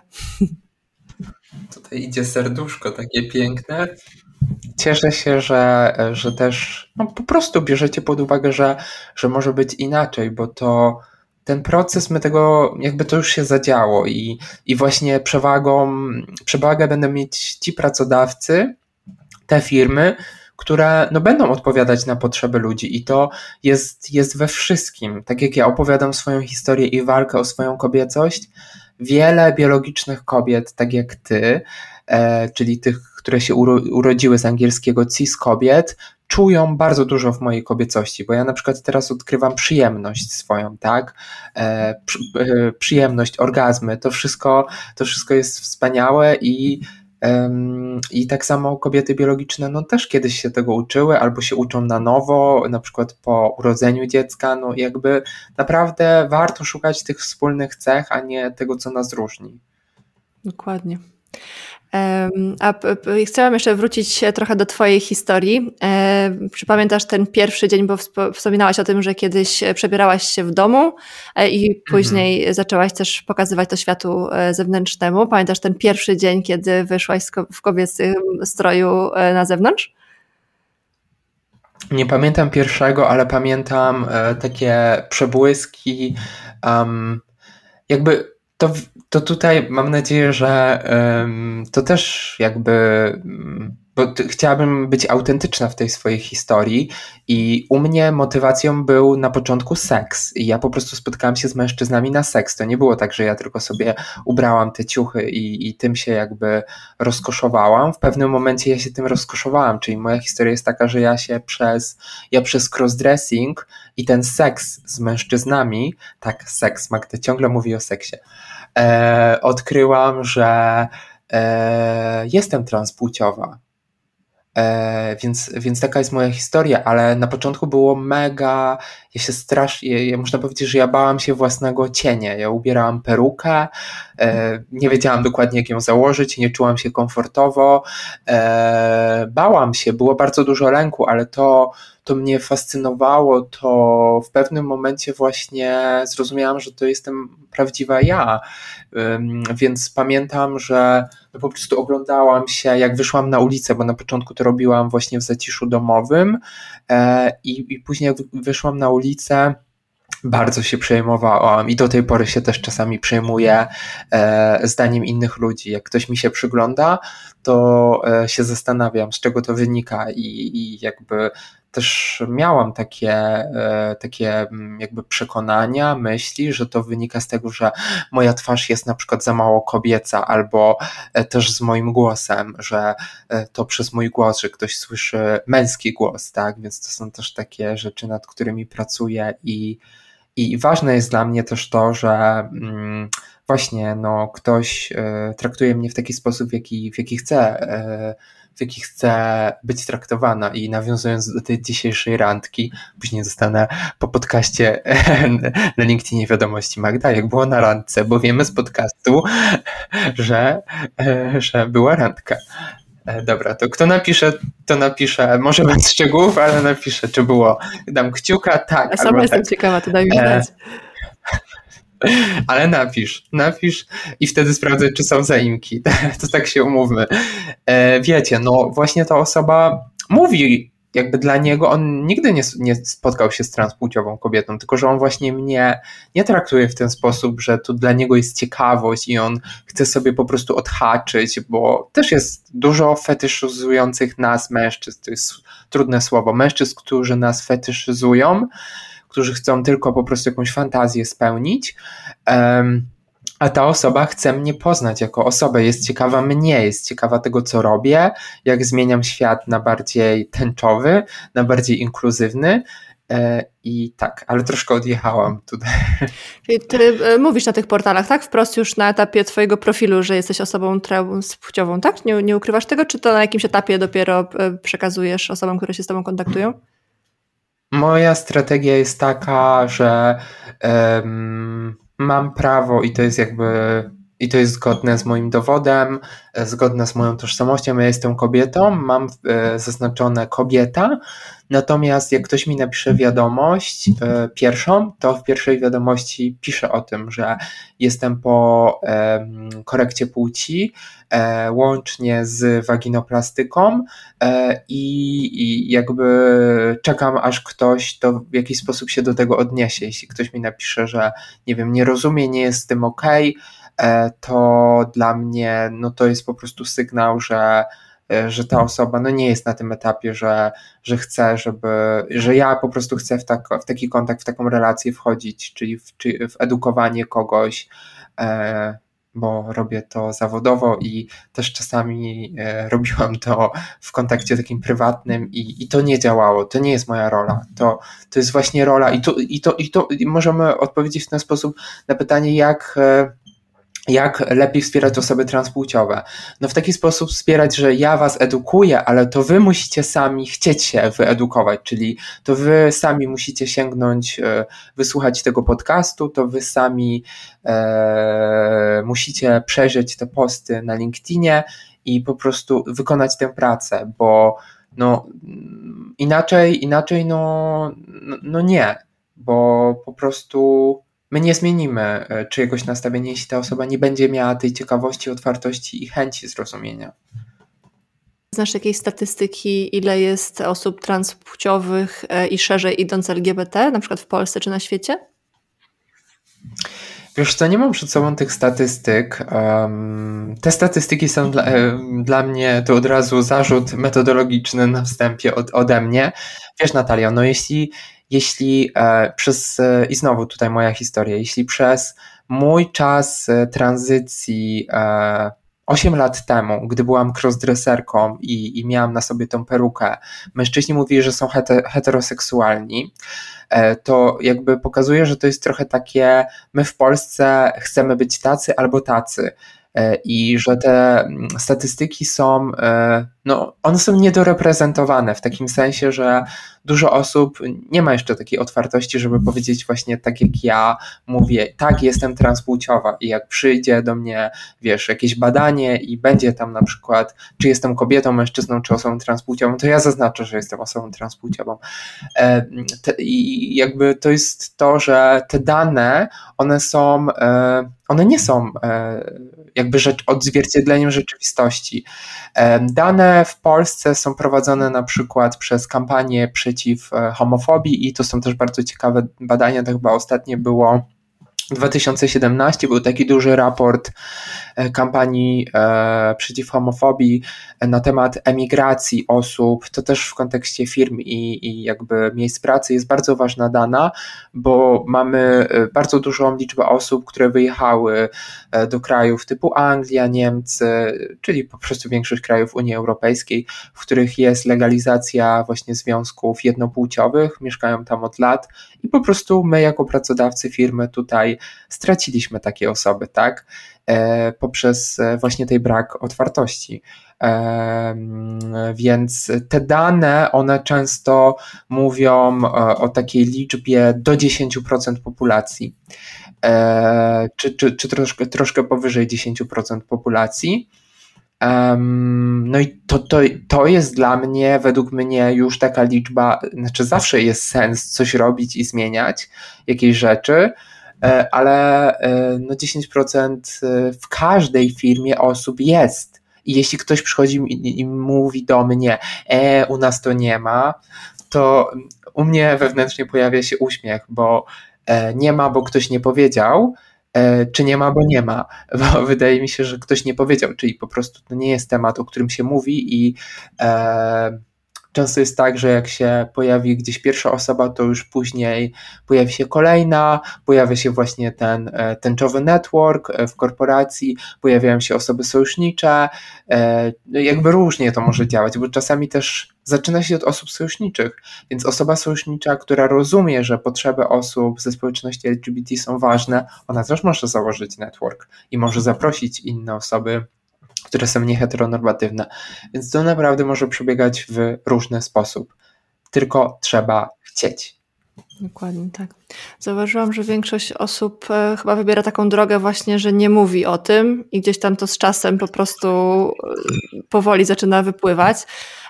Tutaj idzie serduszko takie piękne. Cieszę się, że, że też no, po prostu bierzecie pod uwagę, że, że może być inaczej, bo to ten proces, my tego, jakby to już się zadziało i, i właśnie przewagą, przewagę będą mieć ci pracodawcy, te firmy, które no, będą odpowiadać na potrzeby ludzi i to jest, jest we wszystkim. Tak jak ja opowiadam swoją historię i walkę o swoją kobiecość, wiele biologicznych kobiet, tak jak ty, e, czyli tych, które się uro, urodziły z angielskiego cis kobiet, czują bardzo dużo w mojej kobiecości, bo ja na przykład teraz odkrywam przyjemność swoją, tak? E, przy, e, przyjemność, orgazmy, to wszystko, to wszystko jest wspaniałe i i tak samo kobiety biologiczne no też kiedyś się tego uczyły, albo się uczą na nowo, na przykład po urodzeniu dziecka. No jakby naprawdę warto szukać tych wspólnych cech, a nie tego, co nas różni. Dokładnie. A chciałam jeszcze wrócić trochę do Twojej historii. Czy pamiętasz ten pierwszy dzień, bo wspominałaś o tym, że kiedyś przebierałaś się w domu e, i mhm. później mhm. zaczęłaś też pokazywać to światu e, zewnętrznemu. Pamiętasz ten pierwszy dzień, kiedy wyszłaś w kobiecym stroju e, na zewnątrz? Nie pamiętam pierwszego, ale pamiętam takie przebłyski. Um, jakby to, to tutaj mam nadzieję, że to też jakby. Bo chciałabym być autentyczna w tej swojej historii i u mnie motywacją był na początku seks i ja po prostu spotkałam się z mężczyznami na seks. To nie było tak, że ja tylko sobie ubrałam te ciuchy i, i tym się jakby rozkoszowałam. W pewnym momencie ja się tym rozkoszowałam, czyli moja historia jest taka, że ja się przez, ja przez crossdressing i ten seks z mężczyznami, tak, seks, Magda ciągle mówi o seksie, e, odkryłam, że e, jestem transpłciowa. E, więc, więc taka jest moja historia, ale na początku było mega, ja się strasznie, ja można powiedzieć, że ja bałam się własnego cienia. Ja ubierałam perukę, e, nie wiedziałam dokładnie jak ją założyć, nie czułam się komfortowo, e, bałam się, było bardzo dużo lęku, ale to, to mnie fascynowało, to w pewnym momencie właśnie zrozumiałam, że to jestem prawdziwa ja. Więc pamiętam, że po prostu oglądałam się, jak wyszłam na ulicę, bo na początku to robiłam właśnie w zaciszu domowym e, i, i później jak wyszłam na ulicę, bardzo się przejmowałam i do tej pory się też czasami przejmuję e, zdaniem innych ludzi. Jak ktoś mi się przygląda, to e, się zastanawiam, z czego to wynika i, i jakby też miałam takie, e, takie mm, jakby przekonania, myśli, że to wynika z tego, że moja twarz jest na przykład za mało kobieca, albo e, też z moim głosem, że e, to przez mój głos, że ktoś słyszy męski głos, tak? Więc to są też takie rzeczy, nad którymi pracuję i, i ważne jest dla mnie też to, że mm, właśnie no, ktoś traktuje mnie w taki sposób, w jaki, w jaki chce w jaki chcę być traktowana i nawiązując do tej dzisiejszej randki, później zostanę po podcaście na LinkedInie wiadomości Magda, jak było na randce, bo wiemy z podcastu, że, że była randka. E, dobra, to kto napisze, to napisze, może bez szczegółów, ale napisze, czy było, dam kciuka, tak. Ja sama jestem tak. ciekawa, to daj mi e, znać. Ale napisz, napisz i wtedy sprawdzę, czy są zaimki. To tak się umówmy. E, wiecie, no właśnie ta osoba mówi, jakby dla niego on nigdy nie, nie spotkał się z transpłciową kobietą, tylko że on właśnie mnie nie traktuje w ten sposób, że to dla niego jest ciekawość i on chce sobie po prostu odhaczyć, bo też jest dużo fetyszyzujących nas mężczyzn, to jest trudne słowo, mężczyzn, którzy nas fetyszyzują, którzy chcą tylko po prostu jakąś fantazję spełnić. Um, a ta osoba chce mnie poznać jako osobę, jest ciekawa mnie, jest ciekawa tego, co robię, jak zmieniam świat na bardziej tęczowy, na bardziej inkluzywny. E, I tak, ale troszkę odjechałam tutaj. Czyli ty e, mówisz na tych portalach, tak? Wprost już na etapie twojego profilu, że jesteś osobą transpłciową, tak? Nie, nie ukrywasz tego, czy to na jakimś etapie dopiero e, przekazujesz osobom, które się z tobą kontaktują? Moja strategia jest taka, że um, mam prawo i to jest jakby i to jest zgodne z moim dowodem, zgodne z moją tożsamością. Ja jestem kobietą, mam e, zaznaczone kobieta, natomiast jak ktoś mi napisze wiadomość e, pierwszą, to w pierwszej wiadomości piszę o tym, że jestem po korekcie płci, e, łącznie z waginoplastyką i, i jakby czekam, aż ktoś to w jakiś sposób się do tego odniesie. Jeśli ktoś mi napisze, że nie wiem, nie rozumie, nie jest z tym ok, E, to dla mnie no to jest po prostu sygnał, że e, że ta osoba no nie jest na tym etapie, że, że chce, żeby, że ja po prostu chcę w, tak, w taki kontakt, w taką relację wchodzić, czyli w, czy w edukowanie kogoś, e, bo robię to zawodowo i też czasami e, robiłam to w kontakcie takim prywatnym i, i to nie działało, to nie jest moja rola, to, to jest właśnie rola i to, i to, i to i możemy odpowiedzieć w ten sposób na pytanie, jak e, jak lepiej wspierać osoby transpłciowe. No w taki sposób wspierać, że ja was edukuję, ale to wy musicie sami chcieć się wyedukować, czyli to wy sami musicie sięgnąć, e, wysłuchać tego podcastu, to wy sami e, musicie przejrzeć te posty na LinkedInie i po prostu wykonać tę pracę, bo no inaczej, inaczej no, no, no nie, bo po prostu my nie zmienimy e, czyjegoś nastawienia, jeśli ta osoba nie będzie miała tej ciekawości, otwartości i chęci zrozumienia. Znasz jakieś statystyki, ile jest osób transpłciowych e, i szerzej idąc LGBT, na przykład w Polsce czy na świecie? Wiesz co, nie mam przed sobą tych statystyk. Um, te statystyki są dla, dla, mnie to od razu zarzut metodologiczny na wstępie od, ode mnie. Wiesz Natalia, no jeśli jeśli e, przez, e, i znowu tutaj moja historia, jeśli przez mój czas e, tranzycji 8 lat temu, gdy byłam crossdresserką i, i miałam na sobie tą perukę, mężczyźni mówili, że są heteroseksualni, to jakby pokazuje, że to jest trochę takie, my w Polsce chcemy być tacy albo tacy. E, i że te mm, statystyki są, e, no, one są niedoreprezentowane w takim sensie, że dużo osób nie ma jeszcze takiej otwartości, żeby powiedzieć właśnie tak jak ja mówię, tak, jestem transpłciowa i jak przyjdzie do mnie, wiesz, jakieś badanie i będzie tam na przykład, czy jestem kobietą, mężczyzną, czy osobą transpłciową, to ja zaznaczę, że jestem osobą transpłciową. E, I jakby to jest to, że te dane, one są, one nie są jakby rzecz, odzwierciedleniem rzeczywistości. Dane w Polsce są prowadzone na przykład przez kampanię przeciw e, homofobii i to są też bardzo ciekawe badania, to chyba ostatnie było 2017 był taki duży raport e, kampanii e, przeciw homofobii e, na temat emigracji osób. To też w kontekście firm i, i jakby miejsc pracy jest bardzo ważna dana, bo mamy bardzo dużą liczbę osób, które wyjechały do krajów typu Anglia, Niemcy, czyli po prostu większość krajów Unii Europejskiej, w których jest legalizacja właśnie związków jednopłciowych, mieszkają tam od lat i po prostu my jako pracodawcy firmy tutaj straciliśmy takie osoby, tak? E, poprzez e, właśnie tej brak otwartości. E, więc te dane, one często mówią o takiej liczbie do 10% populacji, czy, czy, czy troszkę, troszkę powyżej 10% populacji. no i to, to, to jest dla mnie, według mnie, już taka liczba, znaczy zawsze jest sens coś robić i zmieniać jakieś rzeczy, ale e, no 10% e, w każdej firmie osób jest. I jeśli ktoś przychodzi i mówi do mnie, e, u nas to nie ma, to u mnie wewnętrznie pojawia się uśmiech, bo nie ma, bo ktoś nie powiedział, czy nie ma, bo nie ma, bo wydaje mi się, że ktoś nie powiedział, czyli po prostu to nie jest temat, o którym się mówi i e, Często jest tak, że jak się pojawi gdzieś pierwsza osoba, to już później pojawi się kolejna, pojawia się właśnie ten e, tęczowy network e, w korporacji, pojawiają się osoby sojusznicze, e, no jakby różnie to może działać, bo czasami też zaczyna się od osób sojuszniczych, więc osoba sojusznicza, która rozumie, że potrzeby osób ze społeczności LGBT są ważne, ona też może założyć network i może zaprosić inne osoby które są nieheteronormatywne. Więc to naprawdę może przebiegać w różny sposób. Tylko trzeba chcieć. Dokładnie tak. Zauważyłam, że większość osób e, chyba wybiera taką drogę właśnie, że nie mówi o tym i gdzieś tam to z czasem po prostu e, powoli zaczyna wypływać.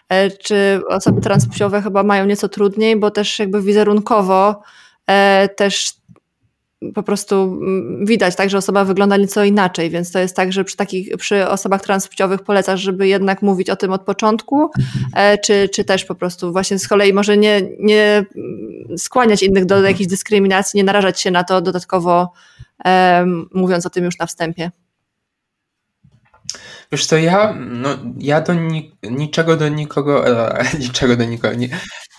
E, czy osoby transpłciowe chyba mają nieco trudniej, bo też jakby wizerunkowo też po prostu mm, widać tak, że osoba wygląda nieco inaczej, więc to jest tak, że przy takich, przy osobach transpłciowych polecasz, żeby jednak mówić o tym od początku, e, czy, czy też po prostu właśnie z kolei może nie, nie skłaniać innych do jakiejś dyskryminacji, nie narażać się na to dodatkowo, um, mówiąc o tym już na wstępie. Wiesz co, ja, no, ja do ni niczego do nikogo, e, niczego do nikogo, nie,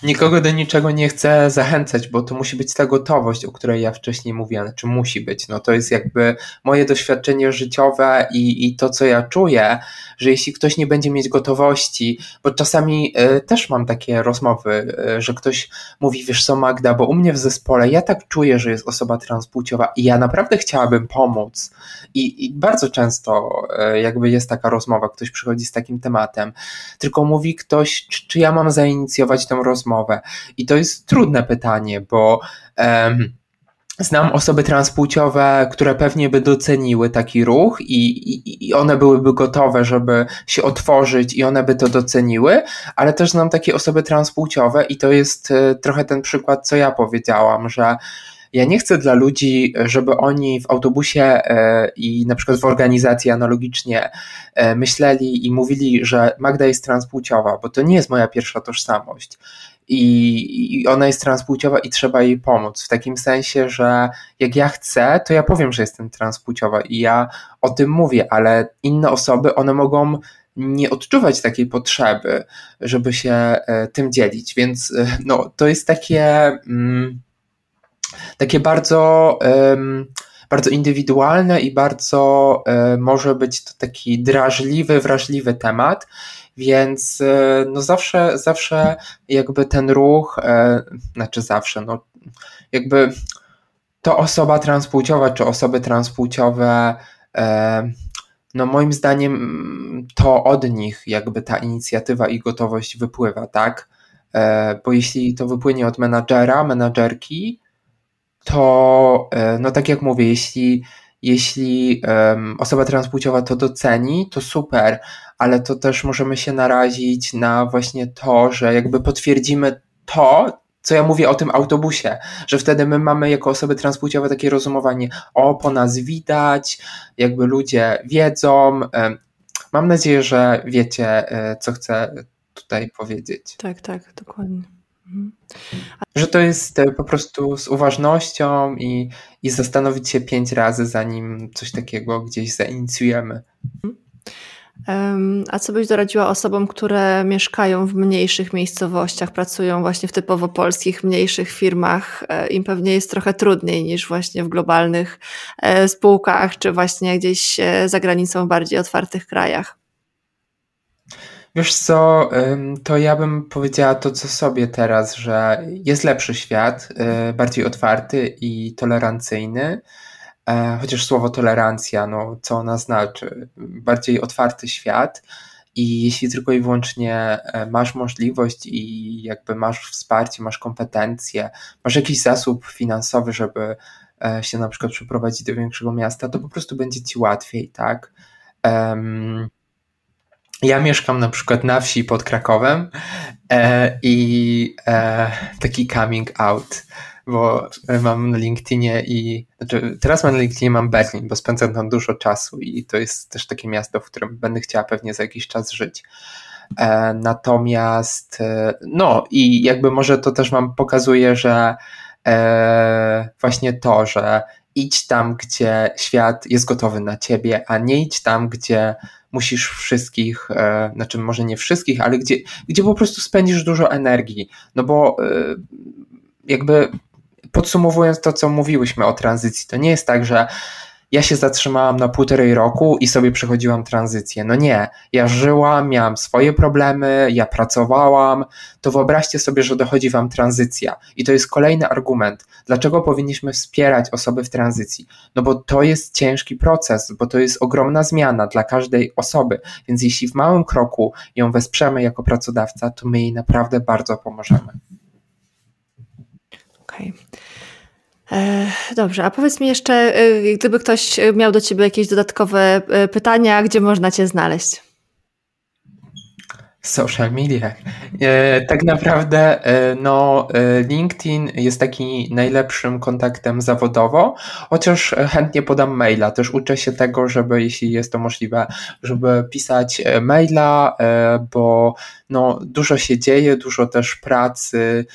nikogo do niczego nie chcę zachęcać, bo to musi być ta gotowość, o której ja wcześniej mówiłem, czy musi być. No to jest jakby moje doświadczenie życiowe i, i to, co ja czuję, że jeśli ktoś nie będzie mieć gotowości, bo czasami y, też mam takie rozmowy, y, że ktoś mówi, wiesz co Magda, bo u mnie w zespole ja tak czuję, że jest osoba transpłciowa i ja naprawdę chciałabym pomóc i, i bardzo często y, jakby jest taka rozmowa, ktoś przychodzi z takim tematem, tylko mówi ktoś, czy, czy ja mam zainicjować tę rozmowę i to jest trudne pytanie, bo um, Znam osoby transpłciowe, które pewnie by doceniły taki ruch i, i, i, one byłyby gotowe, żeby się otworzyć i one by to doceniły, ale też znam takie osoby transpłciowe i to jest e, trochę ten przykład, co ja powiedziałam, że ja nie chcę dla ludzi, żeby oni w autobusie e, i na przykład w organizacji analogicznie e, myśleli i mówili, że Magda jest transpłciowa, bo to nie jest moja pierwsza tożsamość i, i ona jest transpłciowa i trzeba jej pomóc. W takim sensie, że jak ja chcę, to ja powiem, że jestem transpłciowa i ja o tym mówię, ale inne osoby, one mogą nie odczuwać takiej potrzeby, żeby się e, tym dzielić. Więc e, no, to jest takie, mm, takie bardzo, bardzo indywidualne i bardzo e, może być to taki drażliwy, wrażliwy temat. Więc e, no zawsze, zawsze jakby ten ruch, e, znaczy zawsze, no jakby to osoba transpłciowa czy osoby transpłciowe, e, no moim zdaniem to od nich jakby ta inicjatywa i gotowość wypływa, tak? Bo jeśli to wypłynie od menadżera, menadżerki, to no tak jak mówię, jeśli jeśli um, osoba transpłciowa to doceni, to super, ale to też możemy się narazić na właśnie to, że jakby potwierdzimy to, co ja mówię o tym autobusie, że wtedy my mamy jako osoby transpłciowe takie rozumowanie, o, po nas widać, jakby ludzie wiedzą. Mam nadzieję, że wiecie, e, co chcę tutaj powiedzieć. Tak, tak, dokładnie. Mhm. Że to jest e, po prostu z uważnością i, i zastanowić się pięć razy, zanim coś takiego gdzieś zainicjujemy. A co byś doradziła osobom, które mieszkają w mniejszych miejscowościach, pracują właśnie w typowo polskich, mniejszych firmach? E, Im pewnie jest trochę trudniej niż właśnie w globalnych e, spółkach, czy właśnie gdzieś za granicą w bardziej otwartych krajach. Wiesz co, to ja bym powiedziała to, co sobie teraz, że jest lepszy świat, y, bardziej otwarty i tolerancyjny. E, chociaż słowo tolerancja, no co ona znaczy? Bardziej otwarty świat. I jeśli tylko i wyłącznie e, masz możliwość i jakby masz wsparcie, masz kompetencje, masz jakiś zasób finansowy, żeby e, się na przykład przeprowadzić do większego miasta, to po prostu będzie ci łatwiej, tak? Um, ja mieszkam na przykład na wsi pod Krakowem e, i e, taki coming out, bo mam na LinkedInie i znaczy teraz mam na LinkedInie mam Berlin, bo spędzam tam dużo czasu i to jest też takie miasto, w którym będę chciała pewnie za jakiś czas żyć. E, natomiast e, no i jakby może to też wam pokazuje, że e, właśnie to, że idź tam, gdzie świat jest gotowy na ciebie, a nie idź tam, gdzie musisz wszystkich, e, znaczy może nie wszystkich, ale gdzie, gdzie po prostu spędzisz dużo energii. No bo e, jakby podsumowując to, co mówiłyśmy o tranzycji, to nie jest tak, że ja się zatrzymałam na półtorej roku i sobie przechodziłam tranzycję. No nie, ja żyłam, miałam swoje problemy, ja pracowałam, to wyobraźcie sobie, że dochodzi wam tranzycja. I to jest kolejny argument, dlaczego powinniśmy wspierać osoby w tranzycji. No bo to jest ciężki proces, bo to jest ogromna zmiana dla każdej osoby, więc jeśli w małym kroku ją wesprzemy jako pracodawca, to my jej naprawdę bardzo pomożemy. Okej. Okay. E, dobrze, a powiedz mi jeszcze, e, gdyby ktoś miał do Ciebie jakieś dodatkowe e, pytania, gdzie można Cię znaleźć? Social media. Tak naprawdę no, LinkedIn jest taki najlepszym kontaktem zawodowo, chociaż chętnie podam maila. Też uczę się tego, żeby jeśli jest to możliwe, żeby pisać maila, bo no, dużo się dzieje, dużo też pracy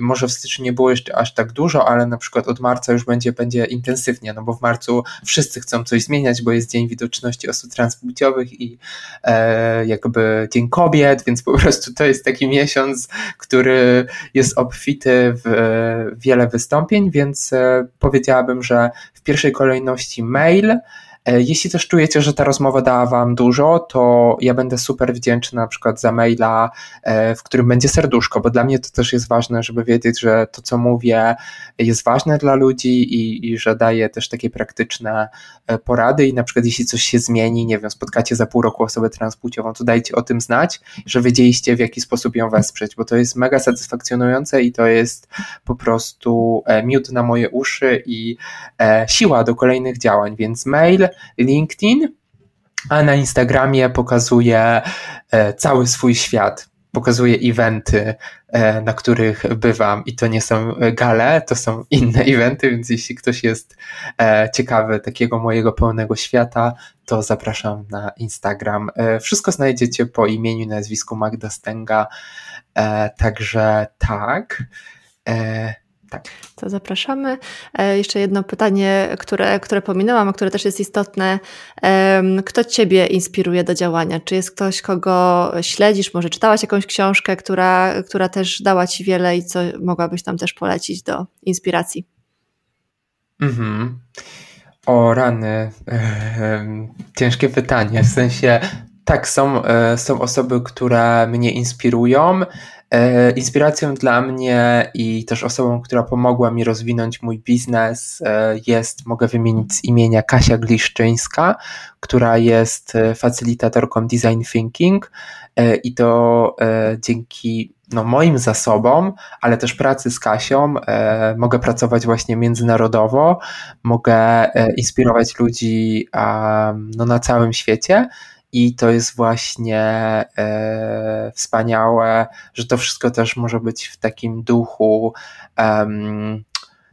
może w styczniu nie było jeszcze aż tak dużo, ale na przykład od marca już będzie, będzie intensywnie, no bo w marcu wszyscy chcą coś zmieniać, bo jest Dzień Widoczności Osób Transpłciowych i e, jakby Dzień Kobiet, więc po prostu to jest taki miesiąc, który jest obfity w wiele wystąpień, więc e, powiedziałabym, że w pierwszej kolejności mail, E, jeśli też czujecie, że ta rozmowa dała Wam dużo, to ja będę super wdzięczny na przykład za maila, e, w którym będzie serduszko, bo dla mnie to też jest ważne, żeby wiedzieć, że to, co mówię, jest ważne dla ludzi i, i że daję też takie praktyczne e, porady. I na przykład, jeśli coś się zmieni, nie wiem, spotkacie za pół roku osobę transpłciową, to dajcie o tym znać, że wiedzieliście, w jaki sposób ją wesprzeć, bo to jest mega satysfakcjonujące i to jest po prostu miód na moje uszy i siła do kolejnych działań. Więc mail LinkedIn, a na Instagramie pokazuje e, cały swój świat. Pokazuje eventy, e, na których bywam, i to nie są gale, to są inne eventy, więc jeśli ktoś jest e, ciekawy takiego mojego pełnego świata, to zapraszam na Instagram. Wszystko znajdziecie po imieniu nazwisku Magda Stęga, także tak. Tak. To zapraszamy. E, jeszcze jedno pytanie, które, które pominęłam, a które też jest istotne. Kto Ciebie inspiruje do działania? Czy jest ktoś, kogo śledzisz? Może czytałaś jakąś książkę, która, która też dała Ci wiele i co mogłabyś tam też polecić do inspiracji? Mhm. O rany. Ciężkie pytanie. W sensie, tak, są, e, są osoby, które mnie inspirują. E, inspiracją dla mnie i też osobą, która pomogła mi rozwinąć mój biznes e, jest, mogę wymienić z imienia Kasia Gliszczyńska, która jest e, facylitatorką design thinking i to dzięki no, moim zasobom, ale też pracy z Kasią mogę pracować właśnie międzynarodowo, mogę inspirować ludzi no, na całym świecie i to jest właśnie e, wspaniałe, że to wszystko też może być w takim duchu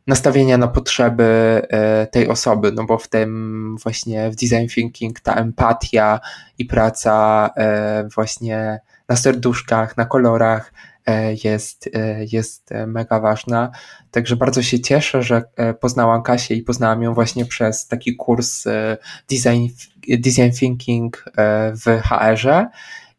nastawienia na potrzeby e, tej osoby, no bo w tym właśnie w design thinking ta empatia i praca e, właśnie na serduszkach, na kolorach jest, e, jest mega ważna. Także bardzo się cieszę, że e, poznałam Kasię i poznałam ją właśnie przez taki kurs design design thinking e, w HR-ze.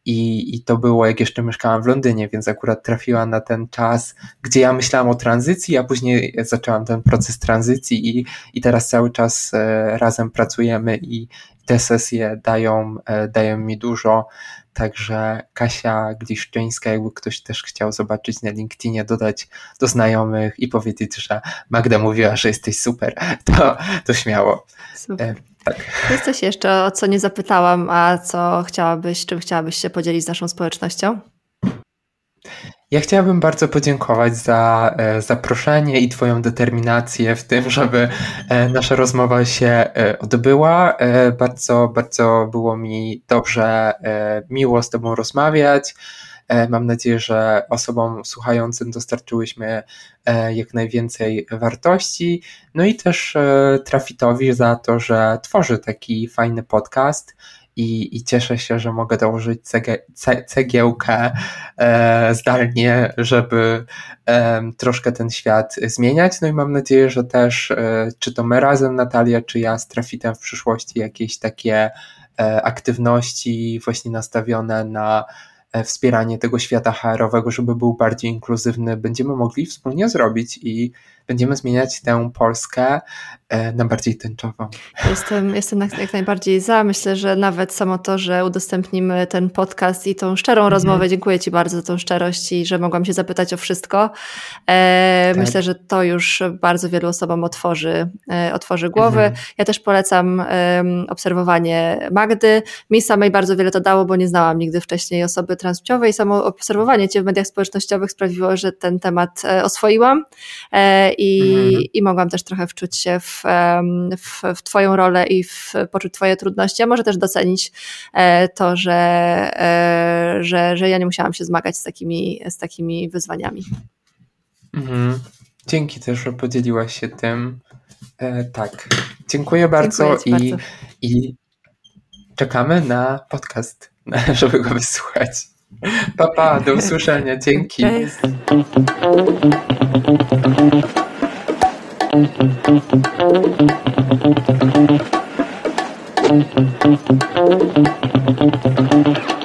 I, I to było, jak jeszcze mieszkałam w Londynie, więc akurat trafiła na ten czas, gdzie ja myślałam o tranzycji, a później zaczęłam ten proces tranzycji i, i teraz cały czas e, razem pracujemy i te sesje dają, e, dają mi dużo. Także Kasia Gliszczyńska, jakby ktoś też chciał zobaczyć na LinkedInie, dodać do znajomych i powiedzieć, że Magda mówiła, że jesteś super, to, to śmiało. Super. Tak. Jest coś jeszcze, o co nie zapytałam, a co chciałabyś, czym chciałabyś się podzielić z naszą społecznością? Ja chciałabym bardzo podziękować za e, zaproszenie i Twoją determinację w tym, żeby e, nasza rozmowa się e, odbyła. Bardzo, bardzo było mi dobrze, miło z Tobą rozmawiać. Mam nadzieję, że osobom słuchającym dostarczyłyśmy jak najwięcej wartości. No i też Trafitowi za to, że tworzy taki fajny podcast. I, i cieszę się, że mogę dołożyć cegie, cegiełkę e, zdalnie, żeby e, troszkę ten świat zmieniać. No i mam nadzieję, że też, e, czy to my razem, Natalia, czy ja z Trafitem w przyszłości jakieś takie aktywności właśnie nastawione na E, wspieranie tego świata HR-owego, żeby był bardziej inkluzywny, będziemy mogli wspólnie zrobić i będziemy zmieniać tę Polskę e, na bardziej tęczową. Jestem, jestem jak najbardziej za. Myślę, że nawet samo to, że udostępnimy ten podcast i tą szczerą mhm. rozmowę, dziękuję Ci bardzo za tą szczerość i że mogłam się zapytać o wszystko. E, tak. Myślę, że to już bardzo wielu osobom otworzy, e, otworzy głowy. Mhm. Ja też polecam e, obserwowanie Magdy. Mi samej bardzo wiele to dało, bo nie znałam nigdy wcześniej osoby transpłciowej. Samo obserwowanie Cię w mediach społecznościowych sprawiło, że ten temat oswoiłam i, mhm. i mogłam też trochę wczuć się w, w, w Twoją rolę i w, poczuć Twoje trudności, a może też docenić e, to, że, e, że, że ja nie musiałam się zmagać z takimi, z takimi wyzwaniami. Mhm. Dzięki też, że podzieliłaś się tym. E, tak. Dziękuję bardzo, Dziękuję i, bardzo. i czekamy na podcast, żeby go wysłuchać. Papa, pa, do usłyszenia. Dzięki. Cześć. Thank you.